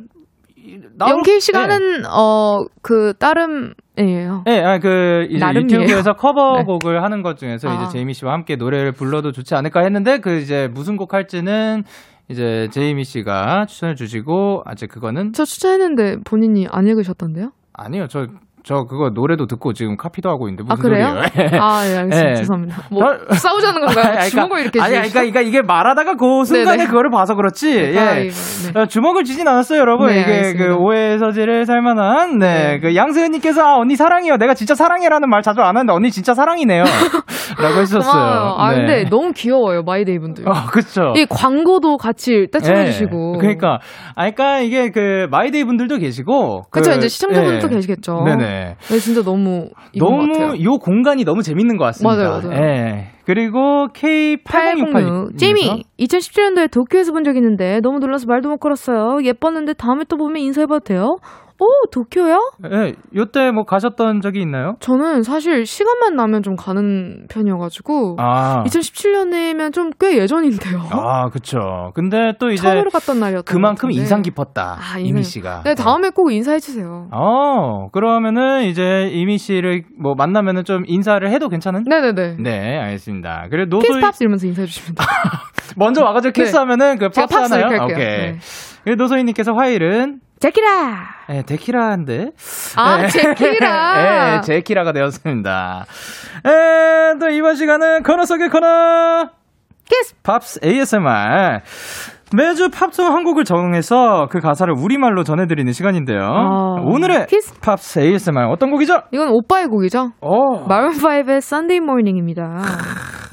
영케이 씨가 네. 어그 따름 이에요. 네, 아, 그, 이제 나름이에요. 유튜브에서 커버곡을 하는 것 중에서 아. 이제 제이미 씨와 함께 노래를 불러도 좋지 않을까 했는데, 그 이제 무슨 곡 할지는 이제 제이미 씨가 추천해 주시고, 아직 그거는, 저 추천했는데 본인이 안 읽으셨던데요? 아니요, 저, 저 그거 노래도 듣고 지금 카피도 하고 있는데, 아 무슨 그래요? 소리예요? (laughs) 아, 예, 알겠습니다. 네. 죄송합니다. 뭐 저- 싸우자는 건가요? 아니, 그러니까- 주먹을 이렇게 아니? 그러니까, 그러니까 이게 말하다가 그 순간에 네네. 그거를 봐서 그렇지. 예. 가위바위보, 네. 어, 주먹을 쥐진 않았어요, 여러분. 네, 이게 알겠습니다. 그 오해의 소지를 살 만한, 네. 네. 그 양승은님께서, 아, 언니 사랑해요. 내가 진짜 사랑해라는 말 자주 안 하는데, 언니 진짜 사랑이네요. (laughs) 라고 했었어요. 아 네. 근데 너무 귀여워요 마이데이 분들. 어, 그쵸. 이 광고도 같이 딱 예. 찍어주시고. 그러니까, 아, 그러니까 이게 그, 마이데이 분들도 계시고. 그쵸 그, 이제 시청자분들도 예. 계시겠죠. 네네. 네, 진짜 너무. 너무, 요 공간이 너무 재밌는 것 같습니다. 맞아요, 맞아요. 예. 그리고 K8068. 806 제이미 2017년도에 도쿄에서 본 적 있는데 너무 놀라서 말도 못 걸었어요. 예뻤는데 다음에 또 보면 인사해봐도 돼요? 오 도쿄요? 예, 요때 뭐 가셨던 적이 있나요? 저는 사실 시간만 나면 좀 가는 편이어가지고 아. 2017년이면 좀 꽤 예전인데요. 아, 그쵸. 근데 또 이제 처음으로 갔던 날이었던 그만큼. 인상 깊었다. 아, 이미 씨가. 네 다음에 꼭 인사해 주세요. 어, 그러면은 이제 이미 씨를 뭐 만나면은 좀 인사를 해도 괜찮은? 네네네. 네, 알겠습니다. 그래 노소희 키스팝스 이러면서 인사해 주시면 돼요. 먼저 와가지고 네. 키스하면은 그 제가 팝스 하나요? 오케이. 네. 노소희님께서 화일은 제키라. 네, 데키라인데. 아 네. 제키라. 네, (laughs) 제키라가 되었습니다. 에, 또 이번 시간은 코너 속의 코너. 키스. 팝스 ASMR. 매주 팝송 한 곡을 정해서 그 가사를 우리말로 전해드리는 시간인데요. 아, 오늘의 키스. 팝스 ASMR 어떤 곡이죠? 이건 오빠의 곡이죠. 오. 마룬5의 Sunday Morning입니다.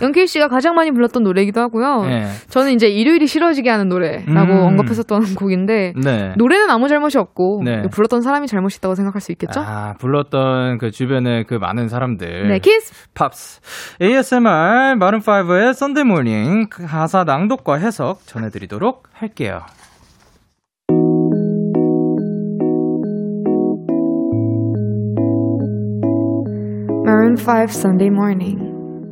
영케이 씨가 가장 많이 불렀던 노래이기도 하고요. 네. 저는 이제 일요일이 싫어지게 하는 노래라고 음. 언급했었던 (laughs) 곡인데 네. 노래는 아무 잘못이 없고 네. 불렀던 사람이 잘못이 있다고 생각할 수 있겠죠? 아, 불렀던 그 주변의 그 많은 사람들. 네, 키스. 팝스. ASMR 마룬5의 Sunday Morning 그 가사 낭독과 해석 전해드리도록 할게요. Maroon 5 Sunday Morning.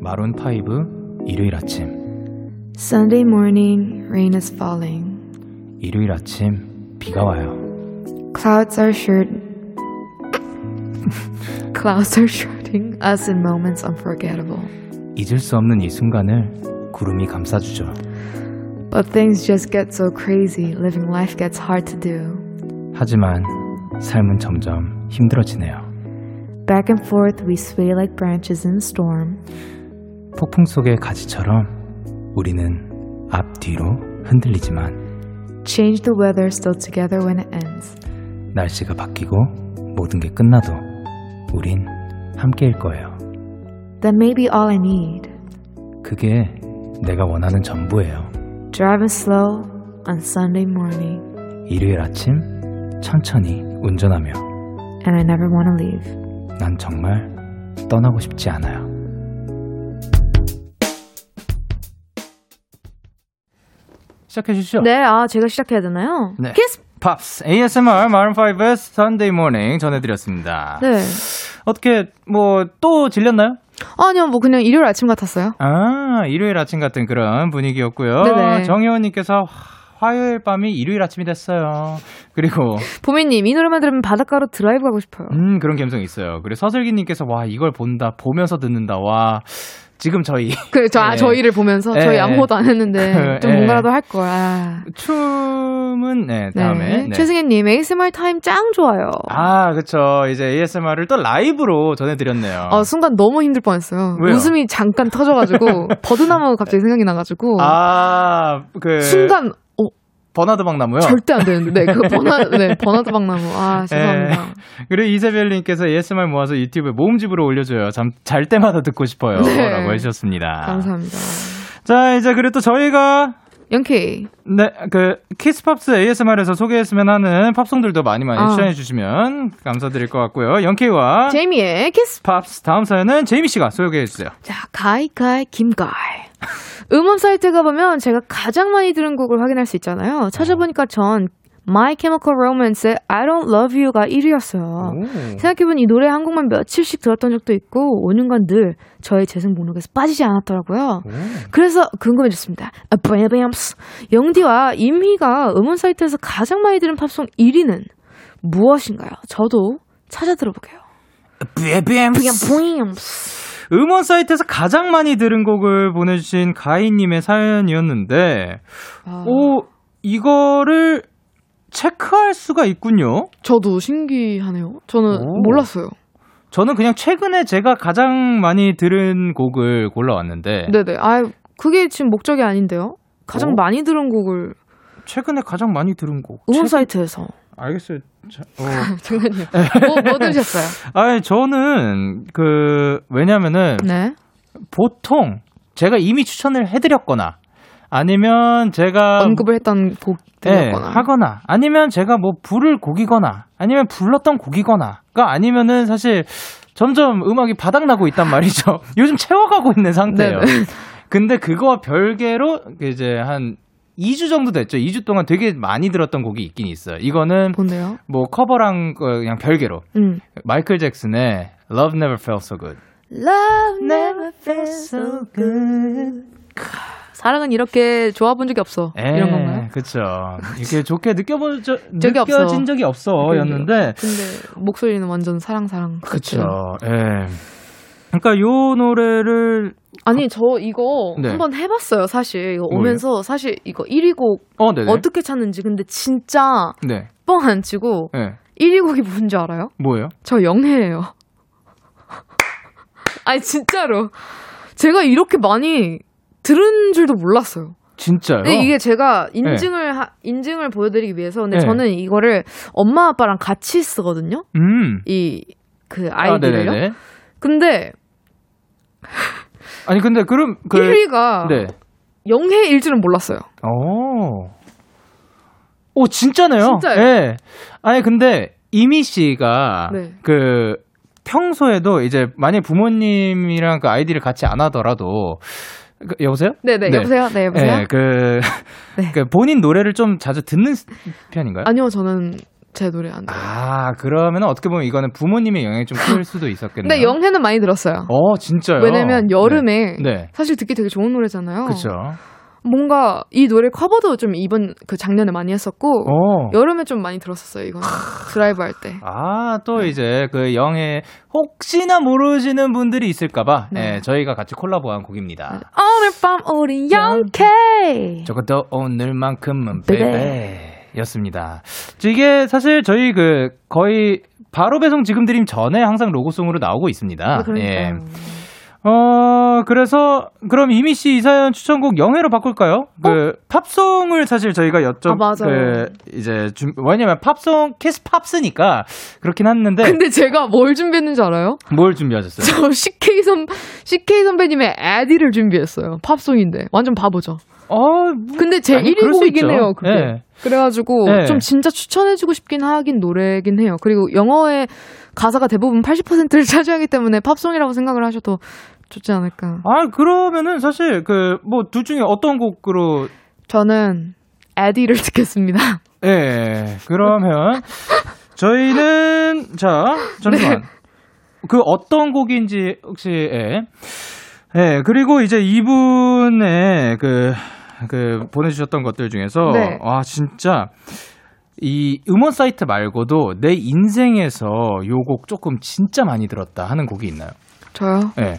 마룬 5 일요일 아침. Sunday morning, rain is falling. 일요일 아침 비가 와요. Clouds are shirt. Clouds are shirting us in moments unforgettable. 잊을 수 없는 이 순간을 구름이 감싸주죠. But things just get so crazy, living life gets hard to do. 하지만 삶은 점점 힘들어지네요. Back and forth we sway like branches in storm. 폭풍 속의 가지처럼 우리는 앞뒤로 흔들리지만 Change the weather still together when it ends. 날씨가 바뀌고 모든 게 끝나도 우린 함께일 거예요. That may be all I need. 그게 내가 원하는 전부예요. Driving slow on Sunday morning. 일요일 아침 천천히 운전하며 And I never want to leave. 난 정말 떠나고 싶지 않아요. 시작해 주시죠. 네, 아, 제가 시작해야 되나요? 네. 키스! 팝스 ASMR 마룬5의 Sunday Morning 전해드렸습니다. 네. 어떻게 뭐 또 질렸나요? 아니요, 뭐 그냥 일요일 아침 같았어요. 아 일요일 아침 같은 그런 분위기였고요. 네네. 정혜원님께서 화요일 밤이 일요일 아침이 됐어요. 그리고 보미님, 이 노래만 들으면 바닷가로 드라이브 가고 싶어요. 음 그런 감성이 있어요. 그리고 서슬기님께서 와 이걸 본다 보면서 듣는다 와 지금 저희 그, 저, 아, 예. 저희를 보면서 예. 저희 아무것도 안 했는데 (laughs) 좀 예. 뭔가라도 할 걸. 아. 춤은 네 다음에 네. 네. 최승현님, ASMR 타임 짱 좋아요. 아 그쵸 이제 ASMR을 또 라이브로 전해드렸네요. 아, 순간 너무 힘들 뻔 했어요. 왜요? 웃음이 잠깐 터져가지고 (laughs) 버드나무가 갑자기 생각이 나가지고 아 그 순간 어 버나드 박나무요. 절대 안 되는데 네, 그 버나 네 버나드 박나무 아 (laughs) 죄송합니다. 예. 그리고 이세별님께서 ASMR 모아서 유튜브에 모음집으로 올려줘요. 잠, 잘 때마다 듣고 싶어요. 네. 라고 해주셨습니다. 감사합니다. 자, 이제 그리고 또 저희가 영케이 네, 그 키스팝스 ASMR에서 소개했으면 하는 팝송들도 많이 많이 아. 추천해 주시면 감사드릴 것 같고요. 영케이와 제이미의 키스 팝스 다음 사연은 제이미 씨가 소개해 주세요. 자 가희가희 김가희 음원 사이트 가보면 제가 가장 많이 들은 곡을 확인할 수 있잖아요. 찾아보니까 전 My Chemical Romance의 I Don't Love You가 1위였어요. 생각해보니 이 노래 한 곡만 며칠씩 들었던 적도 있고 5년간 늘 저의 재생 목록에서 빠지지 않았더라고요. 음. 그래서 궁금해졌습니다. 아, 브레비암스 영디와 제이미가 음원 사이트에서 가장 많이 들은 팝송 1위는 무엇인가요? 저도 찾아 들어볼게요. 브레비암스 음원 사이트에서 가장 많이 들은 곡을 보내주신 가희님의 사연이었는데, 아, 오, 이거를 체크할 수가 있군요. 저도 신기하네요. 저는 오. 몰랐어요. 저는 그냥 최근에 제가 가장 많이 들은 곡을 골라왔는데 네네. 아, 그게 지금 목적이 아닌데요. 가장 오. 많이 들은 곡을 최근에 가장 많이 들은 곡. 음원 최근- 사이트에서. 알겠어요. 자, 어. (laughs) 잠깐만요. 뭐, 뭐 들으셨어요? (laughs) 아니 저는 그 왜냐면은 네. 보통 제가 이미 추천을 해드렸거나 아니면 제가 언급을 했던 예, 곡들이었거나. 하거나 아니면 제가 뭐 부를 곡이거나 아니면 불렀던 곡이거나가 아니면은 사실 점점 음악이 바닥나고 있단 말이죠. (laughs) 요즘 채워가고 있는 상태예요. 네네. 근데 그거와 별개로 이제 한 2주 정도 됐죠. 2주 동안 되게 많이 들었던 곡이 있긴 있어요. 이거는 뭔데요? 뭐 커버랑 거 그냥 별개로 음. 마이클 잭슨의 Love Never Felt So Good. Love never felt so good. 사랑은 이렇게 좋아본 적이 없어. 이런 건가요? 그쵸. 이렇게 좋게 느껴본 적, (laughs) 적이 없어. 느껴진 적이 없어였는데, 근데 목소리는 완전 사랑 사랑. 그쵸. 예. 그러니까 요 노래를, 아니 저 이거 네. 한번 해봤어요 사실 이거 뭐예요? 오면서 사실 이거 1위 곡 어. 어떻게 찾는지 근데 진짜 네. 뻥안 치고 네. 1위 곡이 뭔지 알아요? 뭐예요? 저 영해예요. (laughs) 아니 진짜로 제가 이렇게 많이 들은 줄도 몰랐어요. 진짜요? 근데 이게 제가 인증을 하- 인증을 보여드리기 위해서 근데 네. 저는 이거를 엄마 아빠랑 같이 쓰거든요. 음. 이 그 아, 아이들을요. 네네네. 근데 아니, 근데 그럼, 그. 1위가 네. 영해일 줄은 몰랐어요. 오. 오, 진짜네요? 진짜요? 예. 아니, 근데, 이미 씨가, 네. 그, 평소에도 이제, 만약 부모님이랑 그 아이디를 같이 안 하더라도, 그, 여보세요? 네네 네. 여보세요. 네 여보세요. 예, 그, 네. 그, 본인 노래를 좀 자주 듣는 편인가요? 아니요 저는 제 노래 안 들어요. 아, 그러면 어떻게 보면 이거는 부모님의 영향이 좀 클 (laughs) 수도 있었겠네요. 근데 영해는 많이 들었어요. 어, 진짜요? 왜냐면 여름에 네. 네. 사실 듣기 되게 좋은 노래잖아요. 그쵸. 뭔가 이 노래 커버도 좀 이번 그 작년에 많이 했었고 어. 여름에 좀 많이 들었었어요 이거는 드라이브 할 때. 아, 또 이제 그 영의 혹시나 모르시는 분들이 있을까봐 네. 예, 저희가 같이 콜라보한 곡입니다. 오늘 밤 우리 영케. 저것도 오늘만큼은 베베. 였습니다. 이게 사실 저희 그 거의 바로 배송 지금 드림 전에 항상 로고송으로 나오고 있습니다. 아, 그러니까요. 예. 어, 그래서, 그럼 이미 씨 이 사연 추천곡 영예로 바꿀까요? 그, 팝송을 사실 저희가 여쭤, 어? 아. 그, 이제, 준, 왜냐면 팝송, 키스 팝스니까, 그렇긴 했는데, 근데 제가 뭘 준비했는지 알아요? 뭘 준비하셨어요? (laughs) 저 CK 선 CK 선배님의 에디를 준비했어요. 팝송인데 완전 바보죠. 어, 근데 제 아니, 1위 그럴 수 곡이긴. 해요. 그게. 예. 그래가지고 네. 좀 진짜 추천해주고 싶긴 하긴 노래긴 해요. 그리고 영어의 가사가 대부분 80%를 (laughs) 차지하기 때문에 팝송이라고 생각을 하셔도 좋지 않을까. 아, 그러면은 사실, 그, 뭐, 둘 중에 어떤 곡으로, 저는 에디를 듣겠습니다. 예, 그러면, (laughs) 저희는, 자, 잠시만. 네. 그 어떤 곡인지 혹시, 예. 예, 그리고 이제 이분의 그, 그, 보내주셨던 것들 중에서, 네. 아, 진짜, 이 음원 사이트 말고도 내 인생에서 요 곡 조금 진짜 많이 들었다 하는 곡이 있나요? 저요? 예.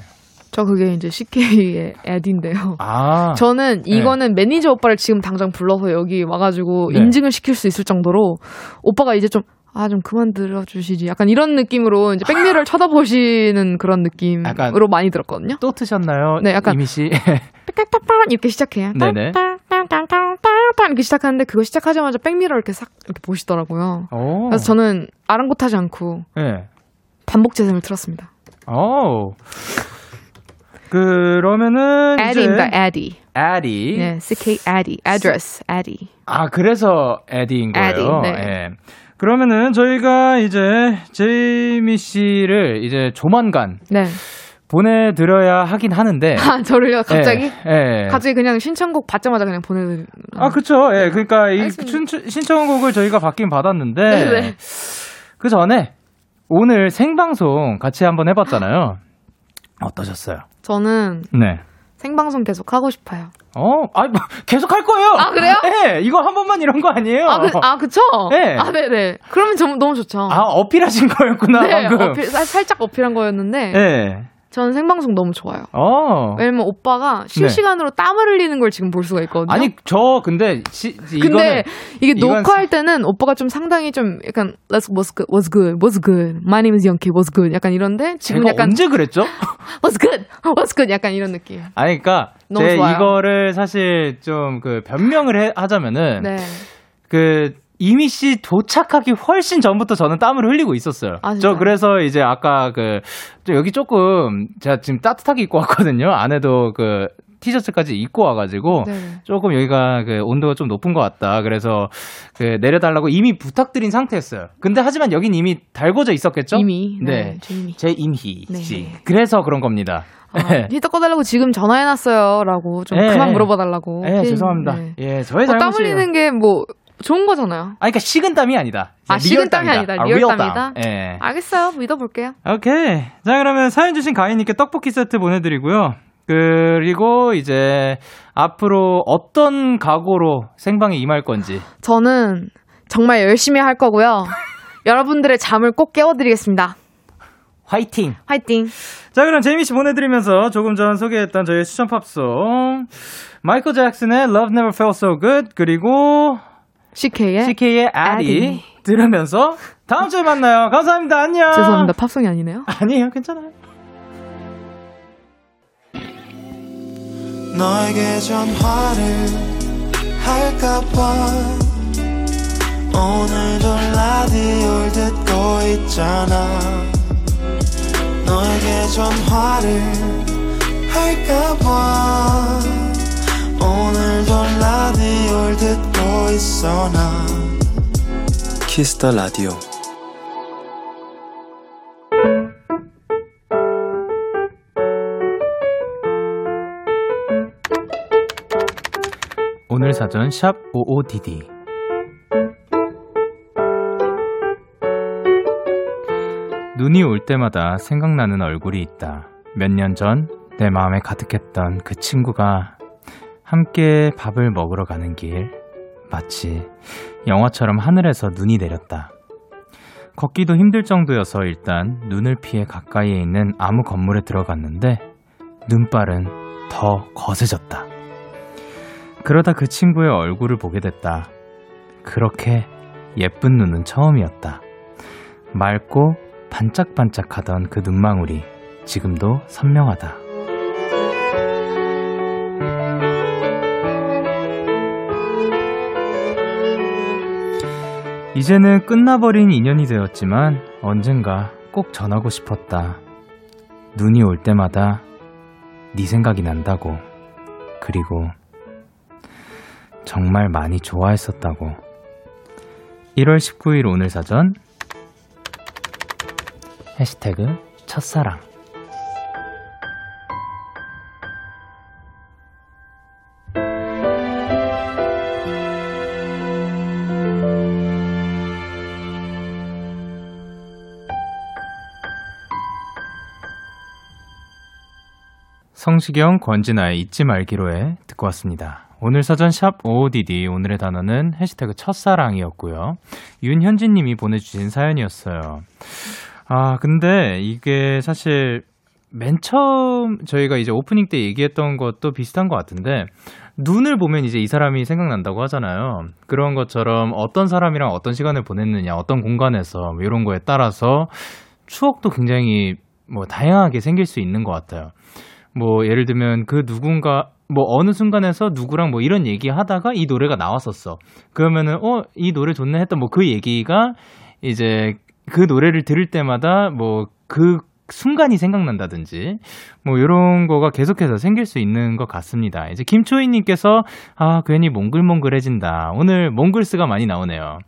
저 그게 이제 CK의 에디인데요. 아. 저는 이거는 매니저 오빠를 지금 당장 불러서 여기 와가지고 네. 인증을 시킬 수 있을 정도로 오빠가 이제 좀 아, 좀 그만 들어주시지. 약간 이런 느낌으로 이제 백미를 쳐다보시는 그런 느낌으로 많이 들었거든요. 또 트셨나요? 네, 약간- 이미 씨. (laughs) 빡빡빡 이렇게 시작해요. 네네. 빡빡빡빡빡 이렇게 시작하는데 그거 시작하자마자 백미러 이렇게 싹 이렇게 보시더라고요. 오. 그래서 저는 아랑곳하지 않고 예. 반복 재생을 틀었습니다. 오. 그러면은 에디입니다. 에디. 에디. 네, CK 에디. address 에디. 아 그래서 에디인 거예요. 에디, 네. 예. 그러면은 저희가 이제 제이미 씨를 이제 조만간 네. 보내드려야 하긴 하는데. 아, 저를요 갑자기? 예. 예. 갑자기 그냥 신청곡 받자마자 그냥 보내드. 아 그쵸. 예. 그러니까 이 알겠습니다. 춘- 신청곡을 저희가 받긴 받았는데. 네네. 그 전에 오늘 생방송 같이 한번 해봤잖아요. 어떠셨어요? 저는 네. 생방송 계속 하고 싶어요. 어, 아, 뭐, 계속 할 거예요. 아, 그래요? 네, 이거 한 번만 이런 거 아니에요. 아, 그, 아 그쵸? 네. 아, 네네. 그러면 좀, 너무 좋죠. 아, 어필하신 거였구나, 네, 방금. 어필, 살- 살짝 어필한 거였는데, 네. 저는 생방송 너무 좋아요. 어. 왜냐면 오빠가 실시간으로 땀을 흘리는 걸 지금 볼 수가 있거든요. 아니, 저, 근데, 시. 근데 이게 녹화할 때는 오빠가 좀 상당히 좀 약간 Let's what's good, what's good, what's good, my name is Youngki, what's good, 약간 이런데 지금 약간 언제 그랬죠? (laughs) what's good, what's good, 약간 이런 느낌. 아니, 그니까, 너무 제 좋아요. 이거를 사실 좀 그 변명을 해- 하자면은. 네. 그, 이미 씨 도착하기 훨씬 전부터 저는 땀을 흘리고 있었어요. 아, 저? 그래서 이제 아까 그, 저 여기 조금, 제가 지금 따뜻하게 입고 왔거든요. 안에도 그, 티셔츠까지 입고 와가지고. 네. 조금 여기가 그 온도가 좀 높은 것 같다. 그래서 그 내려달라고 이미 부탁드린 상태였어요. 근데 하지만 여긴 이미 달궈져 있었겠죠? 이미. 네. 네. 저 이미. 제 임희 네. 씨. 그래서 그런 겁니다. 아, 히터 꺼달라고 지금 전화해놨어요.라고 좀 네. 그만 물어봐달라고. 네, 죄송합니다. 네. 예, 저의 뭐땀 잘못이에요. 흘리는 게 뭐 좋은 거잖아요. 아, 그러니까 식은땀이 아니다. 아, 식은땀이. 아니다. 아, real real 땀이다? 땀. 예. 알겠어요. 믿어볼게요. 오케이. 자, 그러면 사연 주신 가인님께 떡볶이 세트 보내드리고요. 그리고 이제 앞으로 어떤 각오로 생방에 임할 건지. 저는 정말 열심히 할 거고요. (laughs) 여러분들의 잠을 꼭 깨워드리겠습니다. 화이팅! 화이팅! 자, 그럼 제이미 씨 보내드리면서 조금 전 소개했던 저희 추천 팝송. 마이클 잭슨의 Love Never Felt So Good, 그리고 CK의 CK의 Addy Addy. 들으면서 다음 주에 만나요. 감사합니다. 안녕. 죄송합니다. 팝송이 아니네요. 아니에요. 괜찮아요. 너에게 전화를 할까봐 오늘도 라디오를 듣고 있잖아 너에게 전화를 할까봐 오늘도 라디오를 듣고 있어 나. 키스터 라디오. 오늘 사전 샵 55DD 눈이 올 때마다 생각나는 얼굴이 있다. 몇 년 전 내 마음에 가득했던 그 친구가 함께 밥을 먹으러 가는 길 마치 영화처럼 하늘에서 눈이 내렸다. 걷기도 힘들 정도여서 일단 눈을 피해 가까이에 있는 아무 건물에 들어갔는데 눈발은 더 거세졌다. 그러다 그 친구의 얼굴을 보게 됐다. 그렇게 예쁜 눈은 처음이었다. 맑고 반짝반짝하던 그 눈망울이 지금도 선명하다. 이제는 끝나버린 인연이 되었지만 언젠가 꼭 전하고 싶었다. 눈이 올 때마다 네 생각이 난다고. 그리고 정말 많이 좋아했었다고. 1월 19일 오늘 사전 해시태그 첫사랑 성시경 권진아의 잊지 말기로에 듣고 왔습니다. 오늘 사전 샵 OODD 오늘의 단어는 해시태그 첫사랑이었고요. 윤현진 님이 보내주신 사연이었어요. 아, 근데 이게 사실 맨 처음 저희가 이제 오프닝 때 얘기했던 것도 비슷한 것 같은데 눈을 보면 이제 이 사람이 생각난다고 하잖아요. 그런 것처럼 어떤 사람이랑 어떤 시간을 보냈느냐, 어떤 공간에서 뭐 이런 거에 따라서 추억도 굉장히 뭐 다양하게 생길 수 있는 것 같아요. 뭐 예를 들면 그 누군가 뭐 어느 순간에서 누구랑 뭐 이런 얘기 하다가 이 노래가 나왔었어. 그러면은 어 이 노래 좋네 했던 뭐 그 얘기가 이제 그 노래를 들을 때마다 뭐 그 순간이 생각난다든지 뭐 이런 거가 계속해서 생길 수 있는 것 같습니다. 이제 김초희님께서 아 괜히 몽글몽글해진다. 오늘 몽글스가 많이 나오네요.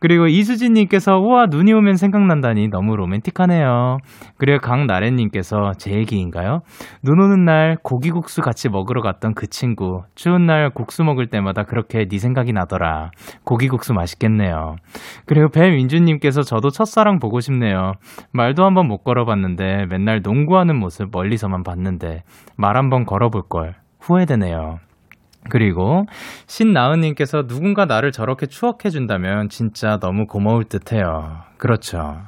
그리고 이수진님께서 우와 눈이 오면 생각난다니 너무 로맨틱하네요. 그리고 강나래님께서 제 얘기인가요? 눈 오는 날 고기국수 같이 먹으러 갔던 그 친구 추운 날 국수 먹을 때마다 그렇게 네 생각이 나더라. 고기국수 맛있겠네요. 그리고 배민주님께서 저도 첫사랑 보고 싶네요. 말도 한번 못 걸어봤는데 맨날 농구하는 모습 멀리서만 봤는데 말 한번 걸어볼 걸 후회되네요. 그리고 신나은님께서 누군가 나를 저렇게 추억해준다면 진짜 너무 고마울 듯해요. 그렇죠.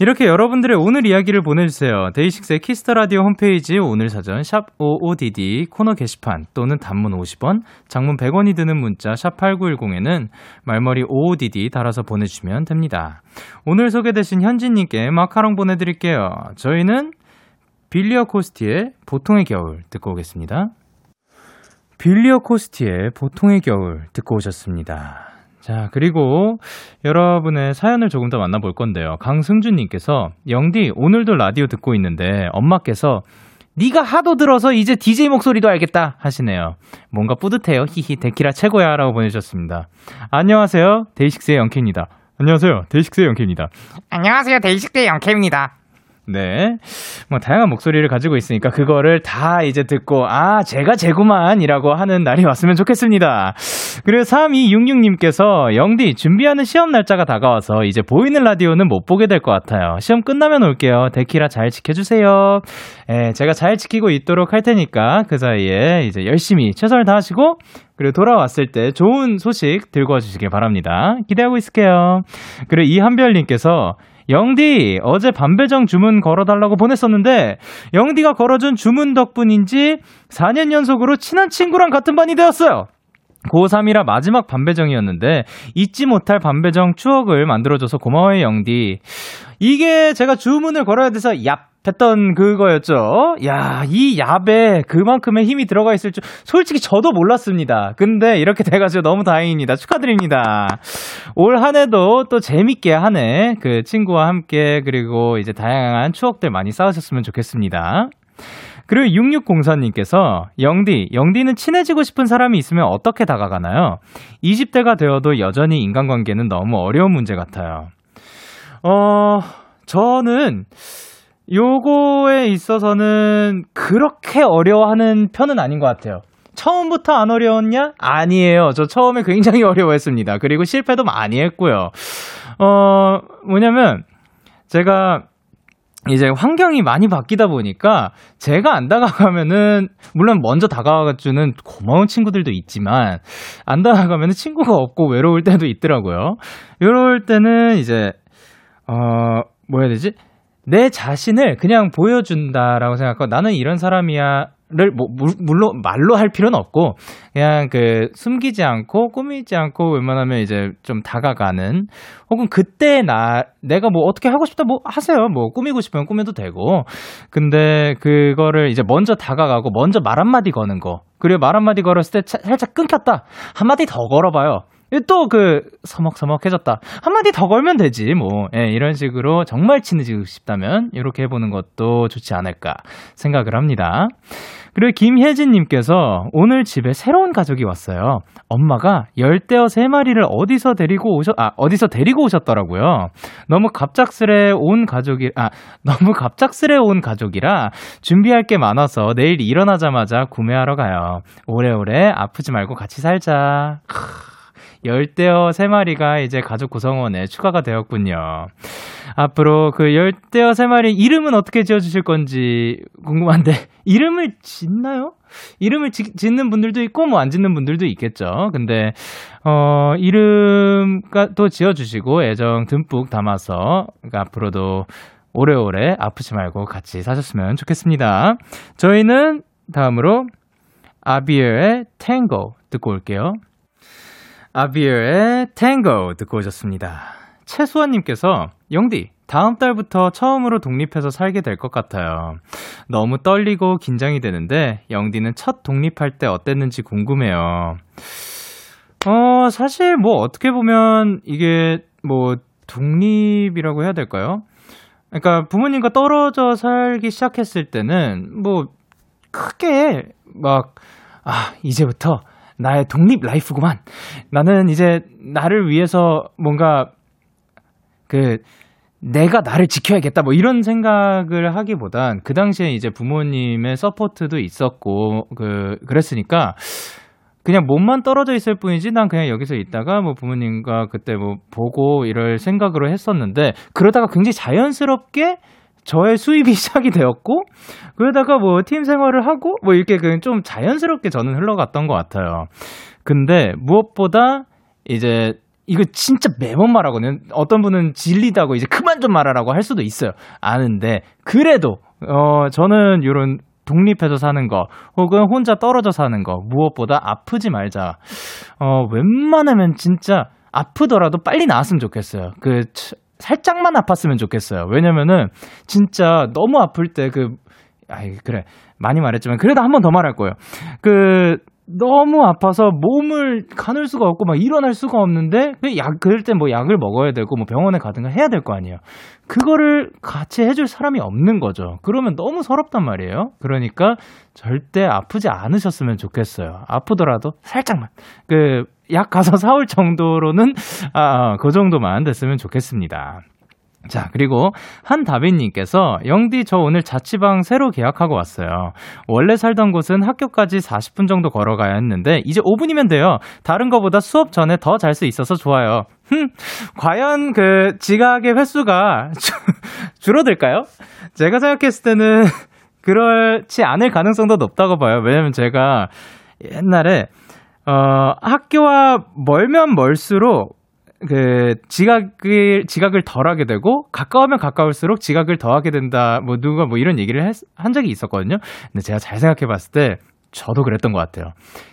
이렇게 여러분들의 오늘 이야기를 보내주세요. 데이식스의 키스 더 라디오 홈페이지 오늘 사전 샵 OODD 코너 게시판 또는 단문 50원, 장문 100원이 드는 문자 샵 8910에는 말머리 OODD 달아서 보내주시면 됩니다. 오늘 소개되신 현진님께 마카롱 보내드릴게요. 저희는 빌리어 코스티의 보통의 겨울 듣고 오겠습니다. 빌리어 코스티의 보통의 겨울 듣고 오셨습니다. 자, 그리고 여러분의 사연을 조금 더 만나볼 건데요. 강승준님께서 영디 오늘도 라디오 듣고 있는데 엄마께서 네가 하도 들어서 이제 DJ 목소리도 알겠다 하시네요. 뭔가 뿌듯해요. 히히 데키라 최고야라고 보내주셨습니다. 안녕하세요. 데이식스의 영케입니다. 안녕하세요. 데이식스의 영케입니다. 안녕하세요. 데이식스의 영케입니다. 네. 뭐, 다양한 목소리를 가지고 있으니까 그거를 다 이제 듣고, 아, 제가 제구만이라고 하는 날이 왔으면 좋겠습니다. 그리고 3266님께서, 영디, 준비하는 시험 날짜가 다가와서 이제 보이는 라디오는 못 보게 될 것 같아요. 시험 끝나면 올게요. 데키라 잘 지켜주세요. 예, 제가 잘 지키고 있도록 할 테니까 그 사이에 이제 열심히 최선을 다하시고, 그리고 돌아왔을 때 좋은 소식 들고 와주시길 바랍니다. 기대하고 있을게요. 그리고 이한별님께서, 영디, 어제 반배정 주문 걸어달라고 보냈었는데, 영디가 걸어준 주문 덕분인지 4년 연속으로 친한 친구랑 같은 반이 되었어요. 고3이라 마지막 반배정이었는데, 잊지 못할 반배정 추억을 만들어줘서 고마워요, 영디. 이게 제가 주문을 걸어야 돼서 얍! 했던 그거였죠. 야, 이 얍에 그만큼의 힘이 들어가 있을 줄 솔직히 저도 몰랐습니다. 근데 이렇게 돼가지고 너무 다행입니다. 축하드립니다. 올 한 해도 또 재밌게 한 해 그 친구와 함께 그리고 이제 다양한 추억들 많이 쌓으셨으면 좋겠습니다. 그리고 6604님께서 영디, 영디는 친해지고 싶은 사람이 있으면 어떻게 다가가나요? 20대가 되어도 여전히 인간관계는 너무 어려운 문제 같아요. 어, 저는 요거에 있어서는 그렇게 어려워하는 편은 아닌 것 같아요. 처음부터 안 어려웠냐? 아니에요. 저 처음에 굉장히 (laughs) 어려워했습니다. 그리고 실패도 많이 했고요. 어, 뭐냐면, 제가 이제 환경이 많이 바뀌다 보니까 제가 안 다가가면은 물론 먼저 다가가주는 고마운 친구들도 있지만 안 다가가면은 친구가 없고 외로울 때도 있더라고요. 이럴 때는 이제 어 뭐야 되지? 내 자신을 그냥 보여준다라고 생각하고 나는 이런 사람이야 를 뭐, 물- 물론 말로 할 필요는 없고 그냥 그 숨기지 않고 꾸미지 않고 웬만하면 이제 좀 다가가는 혹은 그때 나 내가 뭐 어떻게 하고 싶다 뭐 하세요. 뭐 꾸미고 싶으면 꾸며도 되고. 근데 그거를 이제 먼저 다가가고 먼저 말 한마디 거는 거. 그리고 말 한마디 걸었을 때 차- 살짝 끊겼다. 한마디 더 걸어봐요 또 그 서먹서먹해졌다 한마디 더 걸면 되지 뭐 예, 이런 식으로 정말 친해지고 싶다면 이렇게 해보는 것도 좋지 않을까 생각을 합니다. 그리고 김혜진님께서 오늘 집에 새로운 가족이 왔어요. 엄마가 열대어 세 마리를 어디서 데리고 오셨, 아, 어디서 데리고 오셨더라고요. 너무 갑작스레 온 가족이, 아, (laughs) 너무 갑작스레 온 가족이라 준비할 게 많아서 내일 일어나자마자 구매하러 가요. 오래오래 아프지 말고 같이 살자. 크, 열대어 세 마리가 이제 가족 구성원에 추가가 되었군요. 앞으로 그 열대어 세 마리 이름은 어떻게 지어주실 건지 궁금한데 (laughs) 이름을 짓나요? 이름을 지, 짓는 분들도 있고 뭐 안 짓는 분들도 있겠죠. 근데 어 이름가 또 지어주시고 애정 듬뿍 담아서 그러니까 앞으로도 오래오래 아프지 말고 같이 사셨으면 좋겠습니다. 저희는 다음으로 아비엘의 탱고 듣고 올게요. 아비엘의 탱고 듣고 오셨습니다. 최수원님께서 영디 다음 달부터 처음으로 독립해서 살게 될 것 같아요. 너무 떨리고 긴장이 되는데 영디는 첫 독립할 때 어땠는지 궁금해요. 어 사실 뭐 어떻게 보면 이게 뭐 독립이라고 해야 될까요? 그러니까 부모님과 떨어져 살기 시작했을 때는 뭐 크게 막 아 이제부터 나의 독립 life구만. 나는 이제 나를 위해서 뭔가 그 내가 나를 지켜야겠다 뭐 이런 생각을 하기보단 그 당시에 이제 부모님의 support도 있었고 그 그랬으니까 그냥 몸만 떨어져 있을 뿐이지 난 그냥 여기서 있다가 뭐 부모님과 그때 뭐 보고 이럴 생각으로 했었는데 그러다가 굉장히 자연스럽게 저의 수입이 (laughs) 시작이 되었고 그러다가 뭐 팀 생활을 하고 뭐 이렇게 그냥 좀 자연스럽게 저는 흘러갔던 것 같아요. 근데 무엇보다 이제 이거 진짜 매번 말하거든요. 어떤 분은 질리다고 이제 그만 좀 말하라고 할 수도 있어요. 아는데 그래도 어 저는 이런 독립해서 사는 거 혹은 혼자 떨어져 사는 거 무엇보다 아프지 말자. 어 웬만하면 진짜 아프더라도 빨리 나았으면 좋겠어요. 그 치- 살짝만 아팠으면 좋겠어요. 왜냐면은 진짜 너무 아플 때 그 아이 그래 많이 말했지만 그래도 한 번 더 말할 거예요. 그 너무 아파서 몸을 가눌 수가 없고 막 일어날 수가 없는데 그 약 그럴 때 뭐 약을 먹어야 되고 뭐 병원에 가든가 해야 될 거 아니에요. 그거를 같이 해줄 사람이 없는 거죠. 그러면 너무 서럽단 말이에요. 그러니까 절대 아프지 않으셨으면 좋겠어요. 아프더라도 살짝만 그 약 가서 (laughs) 사올 정도로는 아, 아, 그 정도만 됐으면 좋겠습니다. 자, 그리고 한다빈님께서 영디 저 오늘 자취방 새로 계약하고 왔어요. 원래 살던 곳은 학교까지 40분 정도 걸어가야 했는데 이제 5분이면 돼요. 다른 거보다 수업 전에 더 잘 수 있어서 좋아요. 흠, 과연 그 지각의 횟수가 주- 줄어들까요? 제가 생각했을 때는 그렇지 않을 가능성도 높다고 봐요. 왜냐면 제가 옛날에 어, 학교와 멀면 멀수록 그 지각을 지각을 덜 하게 되고 가까우면 가까울수록 지각을 더 하게 된다. 뭐 누가 뭐 이런 얘기를 했- 한 적이 있었거든요. 근데 제가 잘 생각해 봤을 때 저도 그랬던 것 같아요.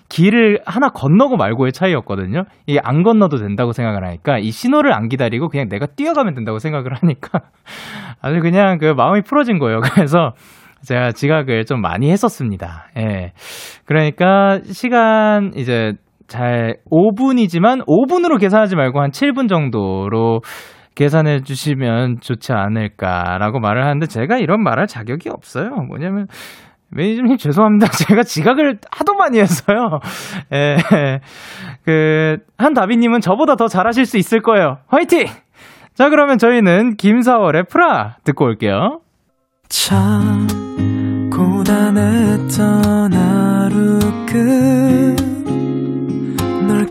길을 하나 건너고 말고의 차이였거든요. 이게 안 건너도 된다고 생각을 하니까 이 신호를 안 기다리고 그냥 내가 뛰어가면 된다고 생각을 하니까 (laughs) 아주 그냥 그 마음이 풀어진 거예요. 그래서 제가 지각을 좀 많이 했었습니다. 예. 그러니까 시간 이제 잘 5분이지만 5분으로 계산하지 말고 한 7분 정도로 계산해 주시면 좋지 않을까라고 말을 하는데 제가 이런 말할 자격이 없어요. 뭐냐면 매니저님 죄송합니다. (laughs) 제가 지각을 하도 많이 해서요. 예. 그 한다비님은 저보다 더 잘하실 수 있을 거예요. 화이팅! 자 그러면 저희는 김사월의 프라 듣고 올게요. 참 고단했던 하루 끝널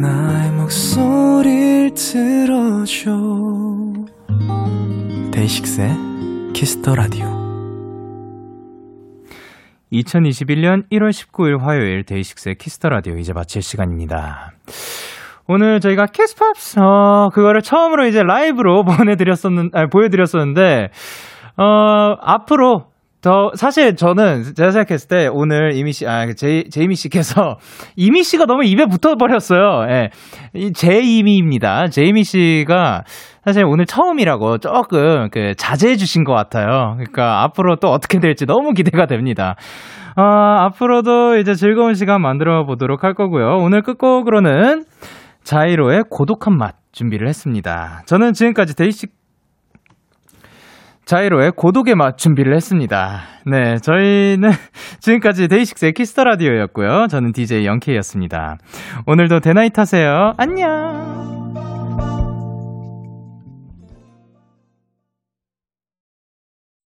나의 목소리를 들어줘 데이식스의 키스 더 라디오 2021년 1월 19일 화요일 데이식스의 키스 더 라디오 이제 마칠 시간입니다. 오늘 저희가 키스팝스 어 그거를 처음으로 이제 라이브로 (laughs) 보내드렸었는 아 보여드렸었는데 어 앞으로 더 사실 저는 제가 생각했을 때 오늘 이미 씨, 아 제, 제이미 씨께서 (laughs) 이미 씨가 너무 입에 붙어 버렸어요. 예, 이 제이미입니다. 제이미 씨가 사실 오늘 처음이라고 조금 그 자제해 주신 것 같아요. 그러니까 앞으로 또 어떻게 될지 너무 기대가 됩니다. 아, 앞으로도 이제 즐거운 시간 만들어 보도록 할 거고요. 오늘 끝곡으로는 자이로의 고독한 맛 준비를 했습니다. 저는 지금까지 데이식 자이로의 고독의 맛 준비를 했습니다. 네, 저희는 (laughs) 지금까지 데이식스의 키스 더 라디오였고요. 저는 DJ 영케이였습니다. 오늘도 대나잇 하세요. 안녕!